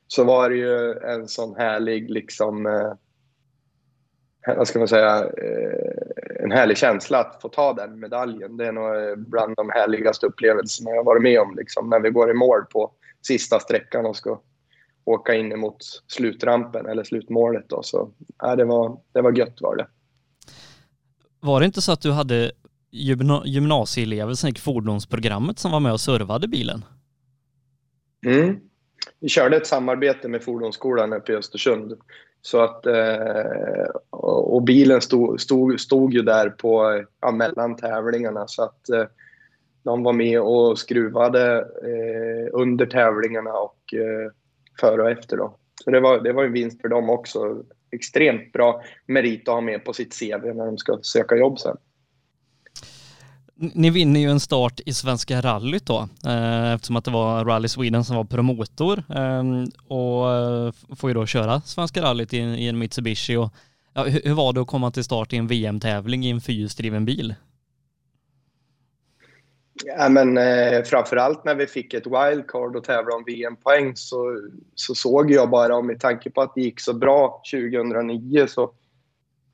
så var det ju en sån härlig liksom eh, vad ska man säga, eh, en härlig känsla att få ta den medaljen. Det är nog eh, bland de härligaste upplevelserna jag varit med om. Liksom, när vi går i mål på sista sträckan och ska åka in emot slutrampen eller slutmålet. Då. Så ja, det, var, det var gött var det. Var det inte så att du hade gymnasieelever som gick fordonsprogrammet som var med och servade bilen? Mm. Vi körde ett samarbete med Fordonsskolan uppe i Östersund. Så att, eh, och bilen stod, stod, stod ju där på, ja, mellan tävlingarna. Så att eh, de var med och skruvade eh, under tävlingarna och eh, före och efter. Då. Så det var, det var en vinst för dem också. Extremt bra merit att ha med på sitt CV när de ska söka jobb sen. Ni vinner ju en start i Svenska rallyt då, eh, eftersom att det var Rally Sweden som var promotor ehm, och eh, får ju då köra Svenska rallyt i en Mitsubishi. Och, ja, hur var det att komma till start i en VM-tävling i en fyrhjulsdriven bil? Ja, men, eh, framförallt när vi fick ett wildcard och tävla om VM-poäng så, så såg jag bara, och med tanke på att det gick så bra 2009 så,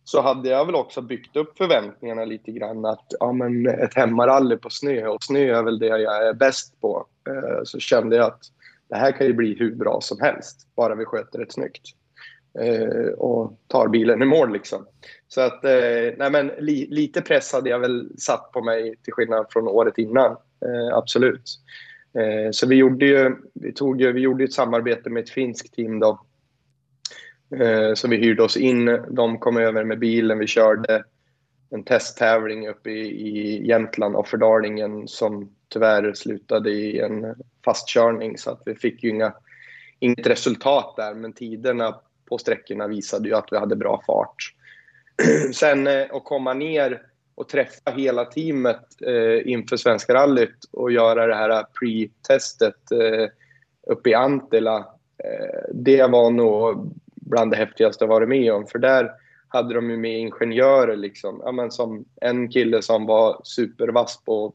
så hade jag väl också byggt upp förväntningarna lite grann att ja, men ett hemmarally på snö och snö är väl det jag är bäst på. Eh, så kände jag att det här kan ju bli hur bra som helst, bara vi sköter det snyggt. Eh, och tar bilen i mål liksom. Så att, eh, nej men li, lite press hade jag väl satt på mig till skillnad från året innan. Eh, absolut. Eh, så vi gjorde ju, vi tog ju, vi gjorde ett samarbete med ett finskt team då. Eh, så vi hyrde oss in, de kom över med bilen, vi körde en testtävling uppe i, i Jämtland, Offerdalingen, som tyvärr slutade i en fastkörning så att vi fick ju inga, inget resultat där, men tiderna på sträckorna visade ju att vi hade bra fart. [clears throat] Sen eh, att komma ner och träffa hela teamet eh, inför Svenska rallyt och göra det här pre-testet eh, uppe i Antela. Eh, det var nog bland det häftigaste jag varit med om. För där hade de ju med ingenjörer. Liksom. Ja, men som en kille som var supervass på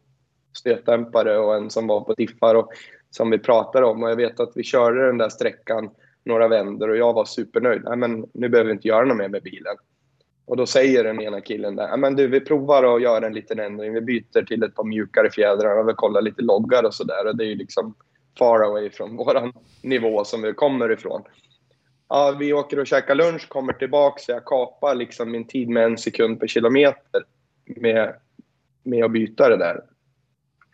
stötdämpare och en som var på diffar. Och, som vi pratade om. Och jag vet att vi körde den där sträckan några vändor och jag var supernöjd. Nej, men nu behöver vi inte göra något mer med bilen. Och då säger den ena killen där, men du vi provar att göra en liten ändring. Vi byter till ett par mjukare fjädrar och vi kollar lite loggar och sådär. Och det är ju liksom far away från [laughs] våran nivå som vi kommer ifrån. Ja, vi åker och käkar lunch, kommer tillbaka så jag kapar liksom min tid med en sekund per kilometer med, med att byta det där.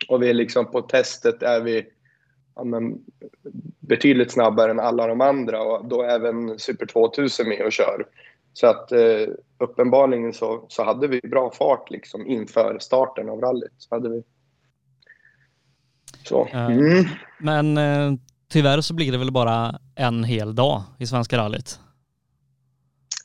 Och vi är liksom på testet är vi ja, men, betydligt snabbare än alla de andra och då även Super 2000 med och kör. Så att eh, uppenbarligen så, så hade vi bra fart liksom inför starten av rallyt. Så hade vi. Så. Mm. Men eh, tyvärr så blir det väl bara en hel dag i Svenska rallyt?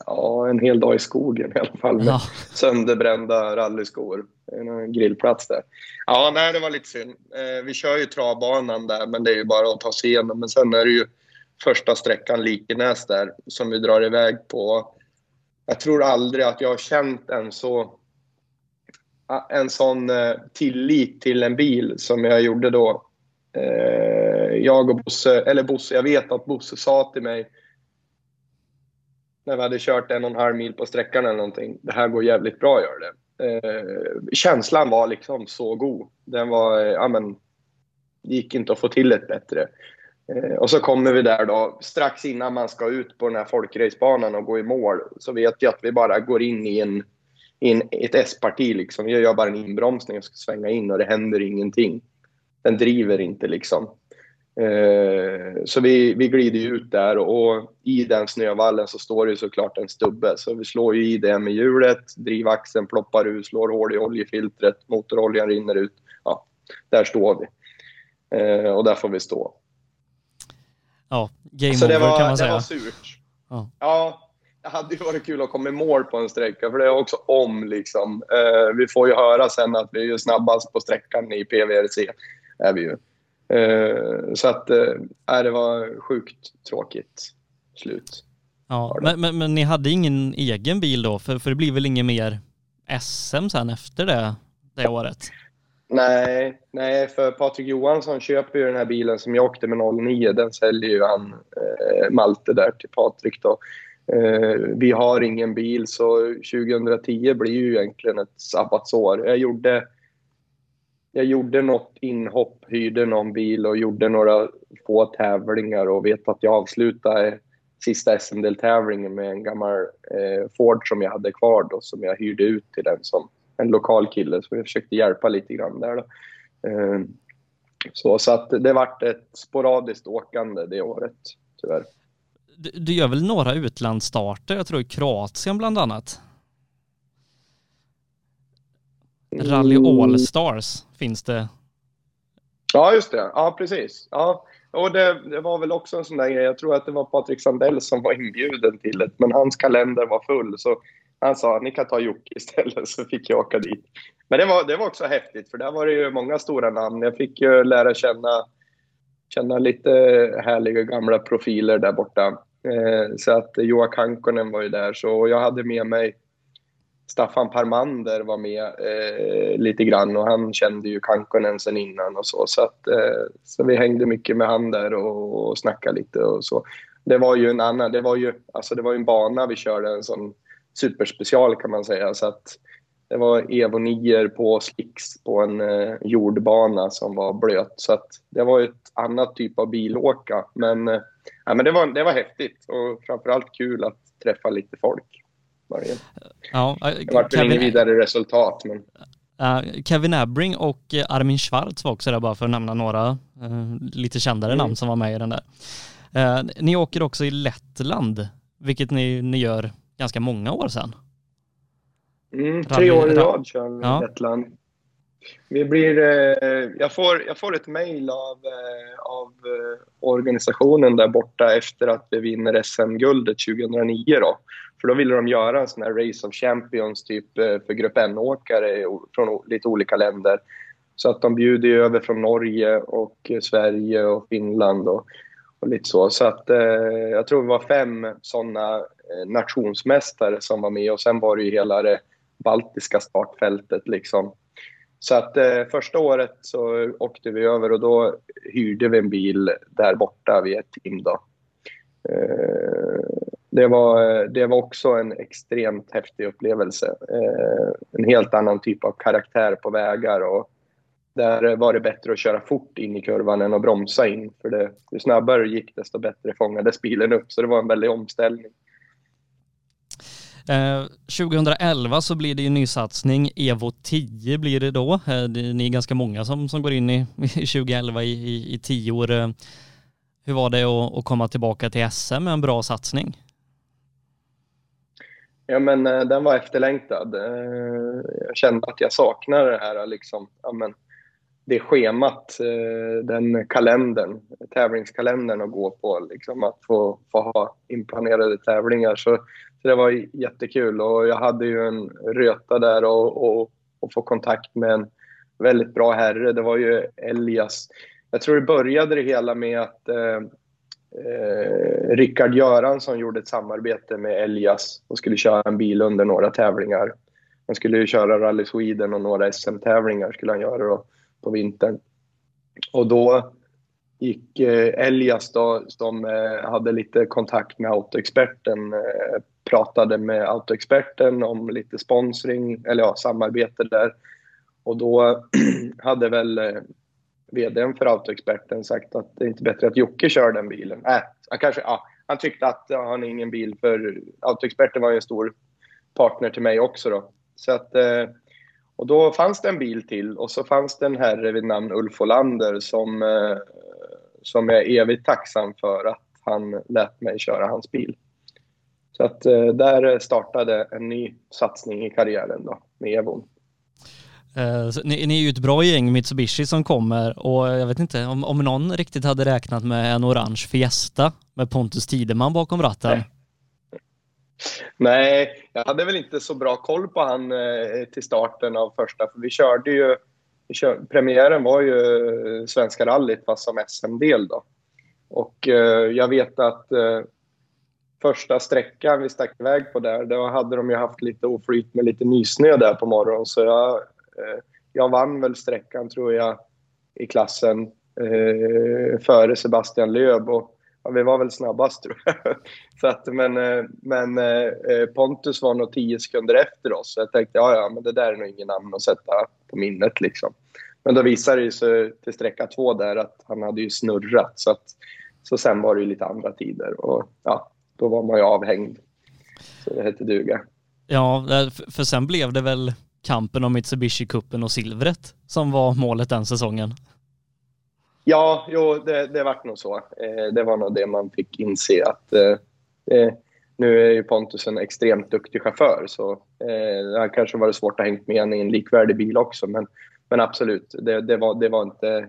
Ja, en hel dag i skogen i alla fall med ja. sönderbrända rallyskor. En grillplats där. Ja, nej, det var lite synd. Eh, vi kör ju travbanan där, men det är ju bara att ta sig igenom. Men sen är det ju första sträckan Likenäs där som vi drar iväg på. Jag tror aldrig att jag har känt en så en sån eh, tillit till en bil som jag gjorde då. Eh, jag och Bosse, eller Bosse, jag vet att Bosse sa till mig när vi hade kört en och en halv mil på sträckan eller någonting. Det här går jävligt bra, gör det. Eh, känslan var liksom så god. Den var, eh, ja men, det gick inte att få till ett bättre. Eh, och så kommer vi där då, strax innan man ska ut på den här folkracebanan och gå i mål, så vet jag att vi bara går in i, en, in ett S-parti. Liksom. Jag gör bara en inbromsning och ska svänga in och det händer ingenting. Den driver inte liksom. Eh, så vi, vi glider ut där och i den snövallen så står det såklart en stubbe. Så vi slår ju i det med hjulet, drivaxeln ploppar ut, slår hål i oljefiltret, motoroljan rinner ut. Ja, där står vi. Eh, och där får vi stå. Ja, game så over var, kan man säga. Det var surt. Ja. ja, det hade ju varit kul att komma i mål på en sträcka, för det är också om liksom. Eh, vi får ju höra sen att vi är snabbast på sträckan i PVRC. Är vi ju. Eh, så att äh, det var sjukt tråkigt slut. Ja, men, men, men, ni hade ingen egen bil då? För, för det blir väl inget mer SM sen efter det, det året? Nej, nej, för Patrik Johansson köper ju den här bilen som jag åkte med 09. Den säljer ju han, eh, Malte, där till Patrik. Då. Eh, vi har ingen bil, så 2010 blir ju egentligen ett sabbatsår. Jag gjorde jag gjorde något inhopp, hyrde någon bil och gjorde några få tävlingar och vet att jag avslutade sista SM-deltävlingen med en gammal eh, Ford som jag hade kvar då, som jag hyrde ut till den som en lokal kille. Så jag försökte hjälpa lite grann där. Då. Eh, så, så att det vart ett sporadiskt åkande det året, tyvärr. Du, du gör väl några utlandsstarter, jag tror i Kroatien bland annat? Rally mm. All Stars finns det. Ja, just det. Ja, precis. Ja. Och det, det, var väl också en sån där grej. Jag tror att det var Patrik Sandell som var inbjuden till det, men hans kalender var full. Så han sa ni kan ta Jocke istället, [laughs] så fick jag åka dit. Men det var, det var också häftigt, för där var det ju många stora namn. Jag fick ju lära känna, känna lite härliga gamla profiler där borta. Eh, så att Joa Kankonen var ju där, så jag hade med mig Staffan Parmander var med eh, lite grann och han kände ju Kankonen sen innan och så. Så, att, eh, så vi hängde mycket med han där och, och snackade lite och så. Det var ju en annan, det var ju, alltså det var en bana vi körde, en sån superspecial kan man säga. Så att det var Evo 9 på slicks på en eh, jordbana som var blöt. Så att det var ett annat typ av bilåka. Men, eh, ja, men det, var, det var häftigt och framförallt kul att träffa lite folk. Varje. Ja, det vart väl inget vidare resultat. Men... Uh, Kevin Abring och uh, Armin Schwarz var också där bara för att nämna några uh, lite kändare mm. namn som var med i den där. ni åker också i Lettland, vilket ni, ni gör ganska många år sedan. Mm, tre år i rad kör vi ja. Lettland. Vi blir, eh, jag, får, jag får ett mejl av, eh, av eh, organisationen där borta efter att vi vinner SM-guldet 2009. Då. För då ville de göra en sån här Race of Champions typ eh, för Grupp N-åkare från lite olika länder. Så att de bjuder över från Norge och eh, Sverige och Finland och, och lite så. Så att eh, jag tror det var fem sådana eh, nationsmästare som var med och sen var det ju hela det baltiska startfältet liksom. Så att eh, första året så åkte vi över och då hyrde vi en bil där borta vid ett team då. Eh, det, var, det var också en extremt häftig upplevelse. Eh, en helt annan typ av karaktär på vägar och där var det bättre att köra fort in i kurvan än att bromsa in. För det, ju snabbare det gick desto bättre fångades bilen upp. Så det var en väldig omställning. Eh, 2011 så blir det ju nysatsning. Evo 10 blir det då. Eh, ni är ganska många som, som går in i, [laughs] 2011 i, i, i tio år. Eh, hur var det att, att komma tillbaka till SM med en bra satsning? Ja, men eh, den var efterlängtad. Eh, jag kände att jag saknade det här liksom, ja, men, det schemat, eh, den kalendern, tävlingskalendern att gå på. Liksom, att få, få ha inplanerade tävlingar. Så så det var jättekul och jag hade ju en röta där och, och, och få kontakt med en väldigt bra herre. Det var ju Elias. Jag tror det började det hela med att eh, eh, Rickard Göransson gjorde ett samarbete med Elias och skulle köra en bil under några tävlingar. Han skulle ju köra Rally Sweden och några SM-tävlingar skulle han göra då, på vintern. Och då gick eh, Elias då, som eh, hade lite kontakt med autoexperten eh, pratade med autoexperten om lite sponsring, eller ja, samarbete där. Och då [clears throat] hade väl eh, vdn för autoexperten sagt att det är inte bättre att Jocke kör den bilen. Äh, han, kanske, ja, han tyckte att ja, han är ingen bil för autoexperten var ju en stor partner till mig också då. Så att, eh, och då fanns det en bil till och så fanns det en herre vid namn Ulf Olander som, eh, som jag är evigt tacksam för att han lät mig köra hans bil. Så att eh, där startade en ny satsning i karriären då med Evon. Uh, ni, ni, är ju ett bra gäng Mitsubishi som kommer och jag vet inte om, om någon riktigt hade räknat med en orange Fiesta med Pontus Tideman bakom ratten. Nej. Nej, jag hade väl inte så bra koll på han eh, till starten av första, för vi körde ju, vi kör, premiären var ju Svenska rallyt fast som SM-del då. Och eh, jag vet att eh, första sträckan vi stack iväg på där, då hade de ju haft lite oflyt med lite nysnö där på morgonen. Så jag, Eh, jag vann väl sträckan, tror jag, i klassen eh, före Sebastian Löb. Och, ja, vi var väl snabbast, tror jag. [laughs] så att, men eh, men eh, eh, Pontus var nog tio sekunder efter oss. Så jag tänkte, ja, ja, men det där är nog ingen namn att sätta på minnet. Liksom. men då visade det sig till sträcka två där att han hade ju snurrat. Så, att, så sen var det ju lite andra tider och ja, då var man ju avhängd. Så det hette duga. Ja, för sen blev det väl kampen om Mitsubishi-cupen och silvret som var målet den säsongen. Ja, jo, det, det vart nog så. Eh, det var nog det man fick inse att eh, eh nu är ju Pontus en extremt duktig chaufför så eh, det har kanske varit svårt att hänga med i en likvärdig bil också. Men, men absolut, det, det, var, det, var inte,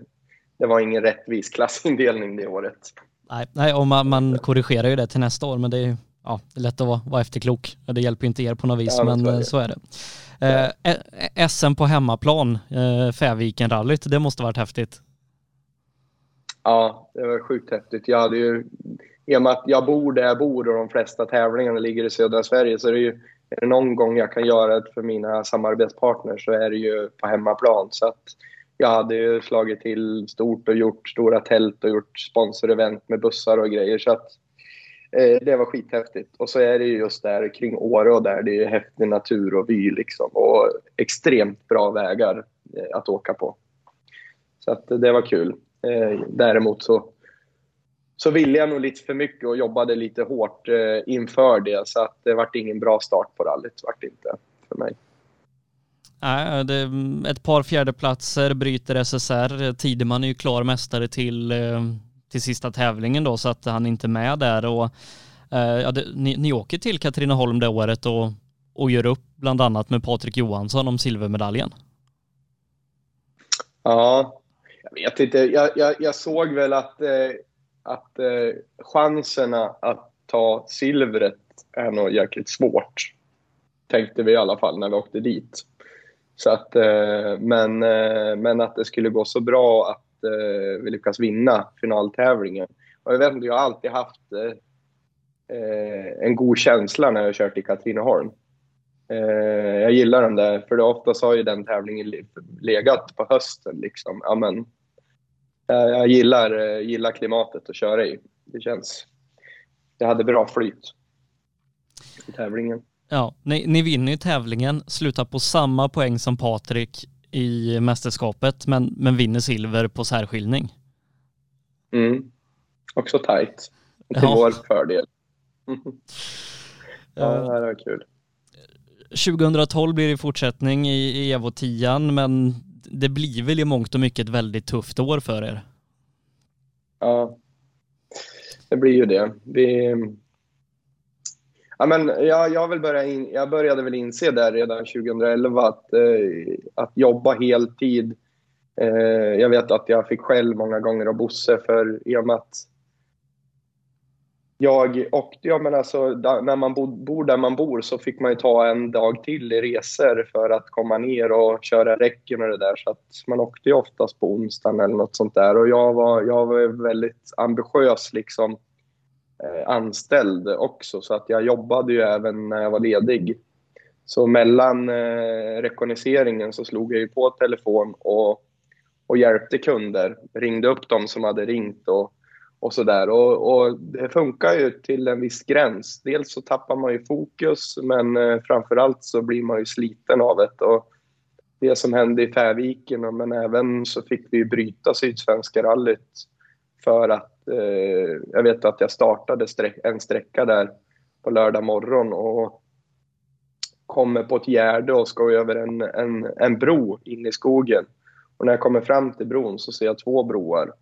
det var ingen rättvis klassindelning det året. Nej, nej och man, man korrigerar ju det till nästa år men det är ja, det är lätt att vara, vara efterklok. Det hjälper inte er på något vis, ja, men så är det. Så är det. Eh, SM på hemmaplan, eh, Färviken-rallyt, det måste varit häftigt. Ja, det var sjukt häftigt. Jag hade ju, I och med att jag bor där jag bor och de flesta tävlingarna ligger i södra Sverige så är det ju är det någon gång jag kan göra det för mina samarbetspartners så är det ju på hemmaplan. Så att jag hade ju slagit till stort och gjort stora tält och gjort sponsorevent med bussar och grejer. Så att eh, Eh, det var skithäftigt. Och så är det ju just där kring Åre och där, det är häftig natur och vy liksom. Och extremt bra vägar eh, att åka på. Så att det var kul. Eh, däremot så, så ville jag nog lite för mycket och jobbade lite hårt eh, inför det. Så att det vart ingen bra start på rallyt, vart det inte för mig. Nej, det, ett par fjärdeplatser bryter SSR. Tideman är ju klar mästare till, eh, till sista tävlingen då så att han inte är med där. Och, eh, ja, det, ni, ni åker till Katrineholm det året och, och gör upp bland annat med Patrik Johansson om silvermedaljen. Ja, jag vet inte. Jag, jag, jag såg väl att, eh, att eh, chanserna att ta silvret är nog jäkligt svårt. Tänkte vi i alla fall när vi åkte dit. Så att, eh, men, eh, men att det skulle gå så bra att eh, vi lyckas vinna finaltävlingen. Och jag vet inte, jag har alltid haft eh, eh en god känsla när jag har kört i Katrineholm. Eh, jag gillar den där, för oftast har ju den tävlingen legat på hösten. Liksom. Ja, men, eh, jag gillar, eh, gillar klimatet att köra i. Det känns... Jag hade bra flyt i tävlingen. Ja, ni, ni vinner ju tävlingen, slutar på samma poäng som Patrik i mästerskapet, men, men vinner silver på särskiljning. Mm. Också tajt. Till ja. vår fördel. [laughs] ja, det här var kul. 2012 blir det fortsättning i, i Evo 10 men det blir väl i mångt och mycket ett väldigt tufft år för er? Ja, det blir ju det. Vi... Ja, men jag, jag, vill börja in, jag började väl inse där redan 2011 att, eh, att jobba heltid. Eh, jag vet att jag fick skäll många gånger av Bosse för i och med att jag åkte, ja men alltså när man bor där man bor så fick man ju ta en dag till i resor för att komma ner och köra räcken och det där. Så att man åkte ju oftast på onsdagen eller något sånt där. Och jag var, jag var väldigt ambitiös liksom eh, Eh, anställd också så att jag jobbade ju även när jag var ledig. Så mellan eh, rekognoseringen så slog jag ju på telefon och, och hjälpte kunder. Ringde upp dem som hade ringt och och sådär. Och, och, det funkar ju till en viss gräns. Dels så tappar man ju fokus men eh, framförallt så blir man ju sliten av det. Och det som hände i Färviken men även så fick vi bryta Sydsvenska rallyt för att eh, jag vet att jag startade en sträcka där på lördag morgon och kommer på ett gärde och ska över en, en, en bro in i skogen. Och när jag kommer fram till bron så ser jag två broar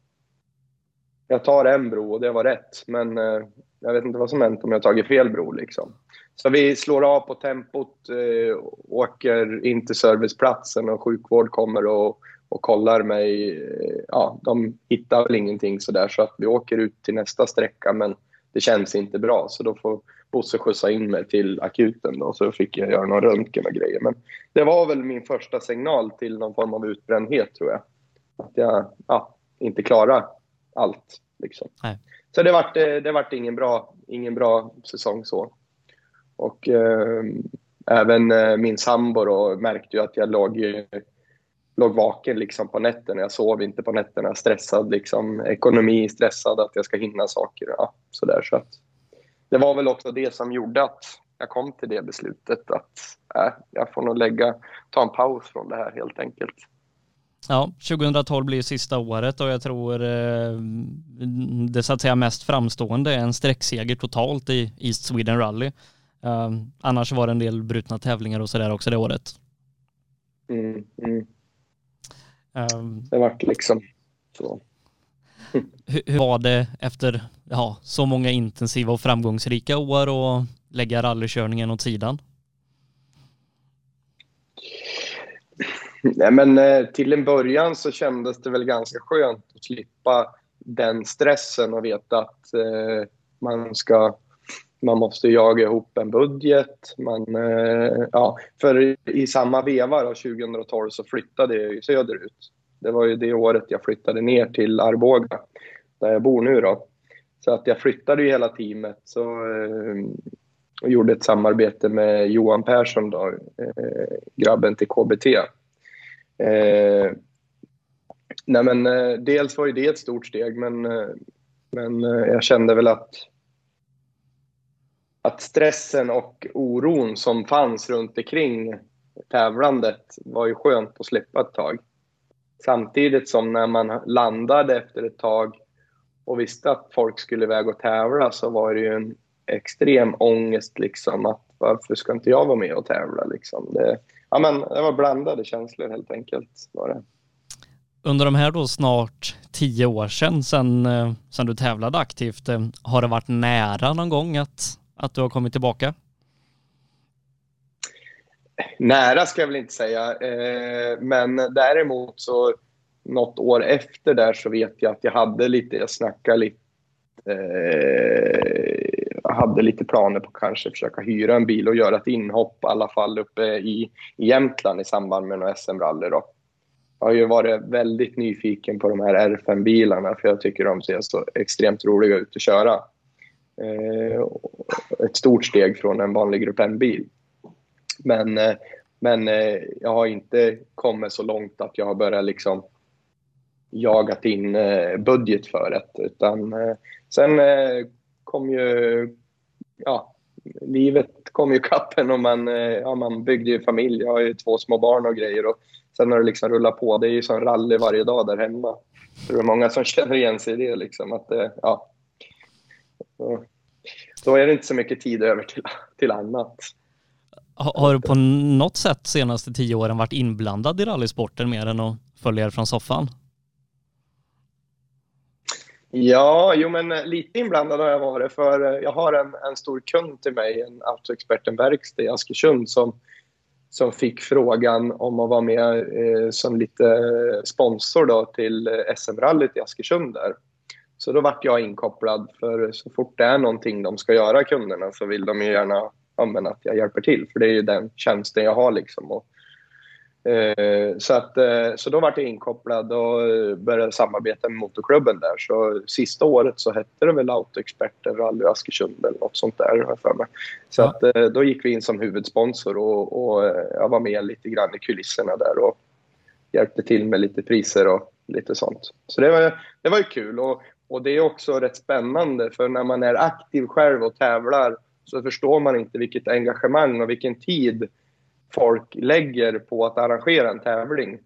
jag tar en bro och det var rätt. Men eh, jag vet inte vad som hänt om jag tagit fel bro. Liksom. Så vi slår av på tempot, eh, åker in till serviceplatsen och sjukvård kommer och, och kollar mig. Eh, ja, de hittar väl ingenting sådär så att vi åker ut till nästa sträcka men det känns inte bra så då får Bosse skjutsa in mig till akuten då så fick jag göra någon röntgen och grejer. Men det var väl min första signal till någon form av utbrändhet tror jag. Att jag ja, inte klarar allt. Liksom. Så det vart, eh, det vart ingen, bra, ingen bra säsong så. Och eh, även eh, min sambo då märkte ju att jag låg, låg vaken liksom på nätterna. Jag sov inte på nätterna, stressad liksom. Ekonomi, stressad att jag ska hinna saker. Ja, så där, så att, det var väl också det som gjorde att jag kom till det beslutet att äh, jag får nog lägga, ta en paus från det här helt enkelt. Ja, 2012 blir sista året och jag tror eh, det så att säga mest framstående är en sträckseger totalt i East Sweden Rally. Uh, annars var det en del brutna tävlingar och sådär också det året. Mm, mm. Um, det vart liksom så. hur, hur, var det efter ja, så många intensiva och framgångsrika år och lägga rallykörningen åt sidan? Nej, men eh, till en början så kändes det väl ganska skönt att slippa den stressen och veta att eh, man ska man måste jaga ihop en budget. Man, eh, ja, för i samma veva då, 2012 så flyttade jag ju söderut. Det var ju det året jag flyttade ner till Arboga, där jag bor nu. Då. Så att jag flyttade ju hela teamet så, eh, och gjorde ett samarbete med Johan Persson, då, eh, grabben till KBT. Eh, nej men, eh, dels var ju det ett stort steg, men, eh, men eh, jag kände väl att att stressen och oron som fanns runt omkring tävlandet var ju skönt att slippa ett tag. Samtidigt som när man landade efter ett tag och visste att folk skulle iväg och tävla så var det ju en extrem ångest liksom att varför ska inte jag vara med och tävla liksom. Det, ja, men det var blandade känslor helt enkelt. Var det. Under de här då snart tio år sedan, sedan, eh, sedan du tävlade aktivt, eh, har det varit nära någon gång att att du har kommit tillbaka? Nära ska jag väl inte säga, eh, men däremot så något år efter där så vet jag att jag hade lite, jag snackade lite, eh, hade lite planer på kanske försöka hyra en bil och göra ett inhopp i alla fall uppe i, i Jämtland i samband med några SM-rally då. Jag har ju varit väldigt nyfiken på de här R5-bilarna för jag tycker de ser så extremt roliga ut att köra. Eh, ett stort steg från en vanlig Grupp N-bil. Men, eh, men eh, jag har inte kommit så långt att jag har börjat liksom jagat in eh, budget för det. Utan eh, sen eh, kom ju, ja, livet kom ju kappen och man, ja, man byggde ju familj. Jag har ju två små barn och grejer och sen har det liksom rullat på. Det är ju som rally varje dag där hemma. Det är många som [laughs] känner igen sig i det liksom. Att, ja, då är det inte så mycket tid över till, till annat. Har du på något sätt de senaste tio åren varit inblandad i rallysporten mer än att följa er från soffan? Ja, jo men lite inblandad har jag varit för jag har en, en stor kund till mig, en Autoexperten Verkstad i Askersund som, som fick frågan om att vara med eh, som lite sponsor då till SM-rallyt i Askersund där. Så då vart jag inkopplad för så fort det är någonting de ska göra kunderna så vill de ju gärna använda att jag hjälper till för det är ju den tjänsten jag har liksom. Och, eh, så, att, eh, så då vart jag inkopplad och började samarbeta med motorklubben där. Så sista året så hette det väl Autoexperter Rally Askersund eller något sånt där har för mig. Så ja. att, eh, då gick vi in som huvudsponsor och, och eh, jag var med lite grann i kulisserna där och hjälpte till med lite priser och lite sånt. Så det var, det var ju kul. Och, och det är också rätt spännande för när man är aktiv själv och tävlar så förstår man inte vilket engagemang och vilken tid folk lägger på att arrangera en tävling.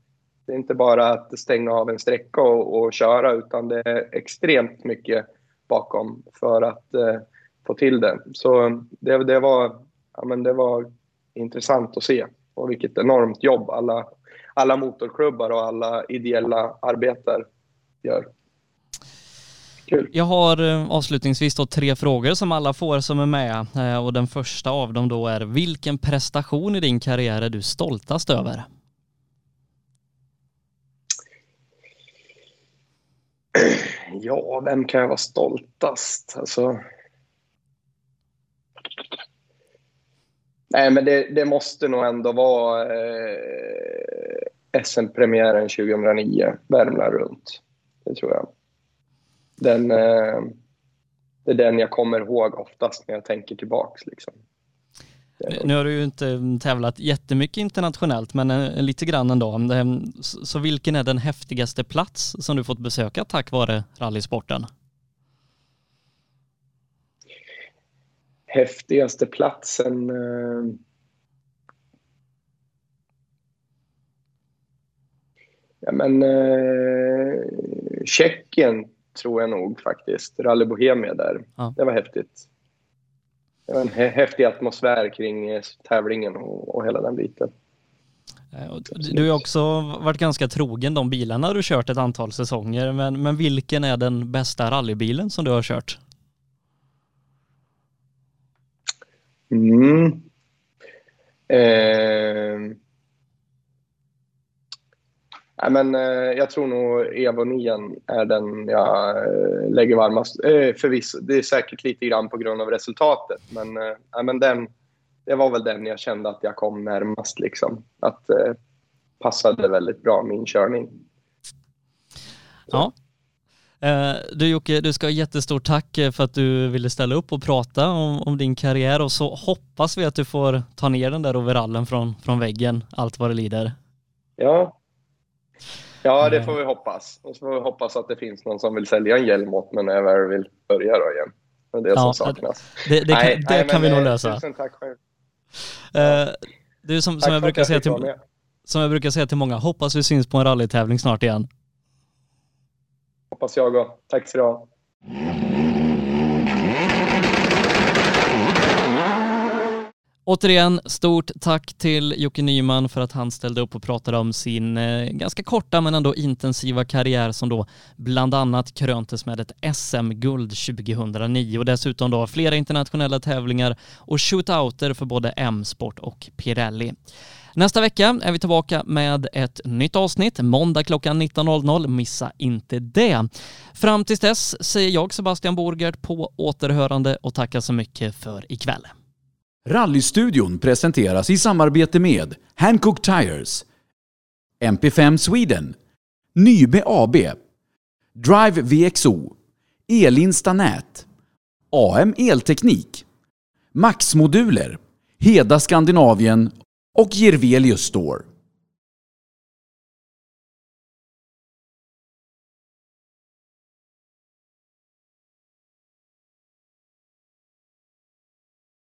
Det är inte bara att stänga av en sträcka och, och köra utan det är extremt mycket bakom för att eh, få till det. Så det, det, var, ja, men det var intressant att se och vilket enormt jobb alla, alla motorklubbar och alla ideella arbetare gör. Kul. Jag har eh, avslutningsvis då tre frågor som alla får som är med eh, och den första av dem då är vilken prestation i din karriär är du stoltast över? [clears throat] Ja, vem kan jag vara stoltast? Alltså... Nej, men det, det måste nog ändå vara eh, SM-premiären 2009, Värmland runt. Det tror jag den, eh, det är den jag kommer ihåg oftast när jag tänker tillbaks. Liksom. Nu har du ju inte tävlat jättemycket internationellt, men eh, lite grann ändå. Eh, så vilken är den häftigaste plats som du fått besöka tack vare rallysporten? Häftigaste platsen? Ja, men eh, Tjeckien tror jag nog faktiskt. Rally Bohemia där. Ja. Det var häftigt. Det var en häftig atmosfär kring eh, tävlingen och, och hela den biten. Eh, du har också varit ganska trogen de bilarna du kört ett antal säsonger, men, men vilken är den bästa rallybilen som du har kört? Mm. Eh, Nej, men, eh, jag tror nog Evo 9 är den jag eh, lägger varmast. Eh, förvisso, det är säkert lite grann på grund av resultatet, men, eh, men den, det var väl den jag kände att jag kom närmast. Liksom. Att eh, passade väldigt bra min körning. Ja. Eh, du Jocke, du ska ha jättestort tack eh, för att du ville ställa upp och prata om, om, din karriär och så hoppas vi att du får ta ner den där overallen från, från väggen, allt vad det lider. Ja, Ja, det eh. får vi hoppas. Och så får vi hoppas att det finns någon som vill sälja en hjälm åt mig när jag väl vill börja då igen. Det är det ja, som saknas. Det, det nej, kan, det nej, kan vi nog lösa. Tusen tack själv. Uh, du, som, som, jag brukar säga till, som jag brukar säga till många, hoppas vi syns på en rallytävling snart igen. Hoppas jag också. Tack så du ha. Återigen, stort tack till Jocke Nyman för att han ställde upp och pratade om sin eh, ganska korta men ändå intensiva karriär som då bland annat kröntes med ett SM-guld 2009 och dessutom då flera internationella tävlingar och shootouter för både M-sport och Pirelli. Nästa vecka är vi tillbaka med ett nytt avsnitt, måndag klockan 19.00. Missa inte det. Fram tills dess säger jag Sebastian Borgert på återhörande och tackar så mycket för ikväll. Rallystudion presenteras i samarbete med Hancock Tires, MP5 Sweden, Nybe AB, Drive VXO, Elinsta Nät, AM Elteknik, Max Moduler, Heda Skandinavien och Gervelius Store.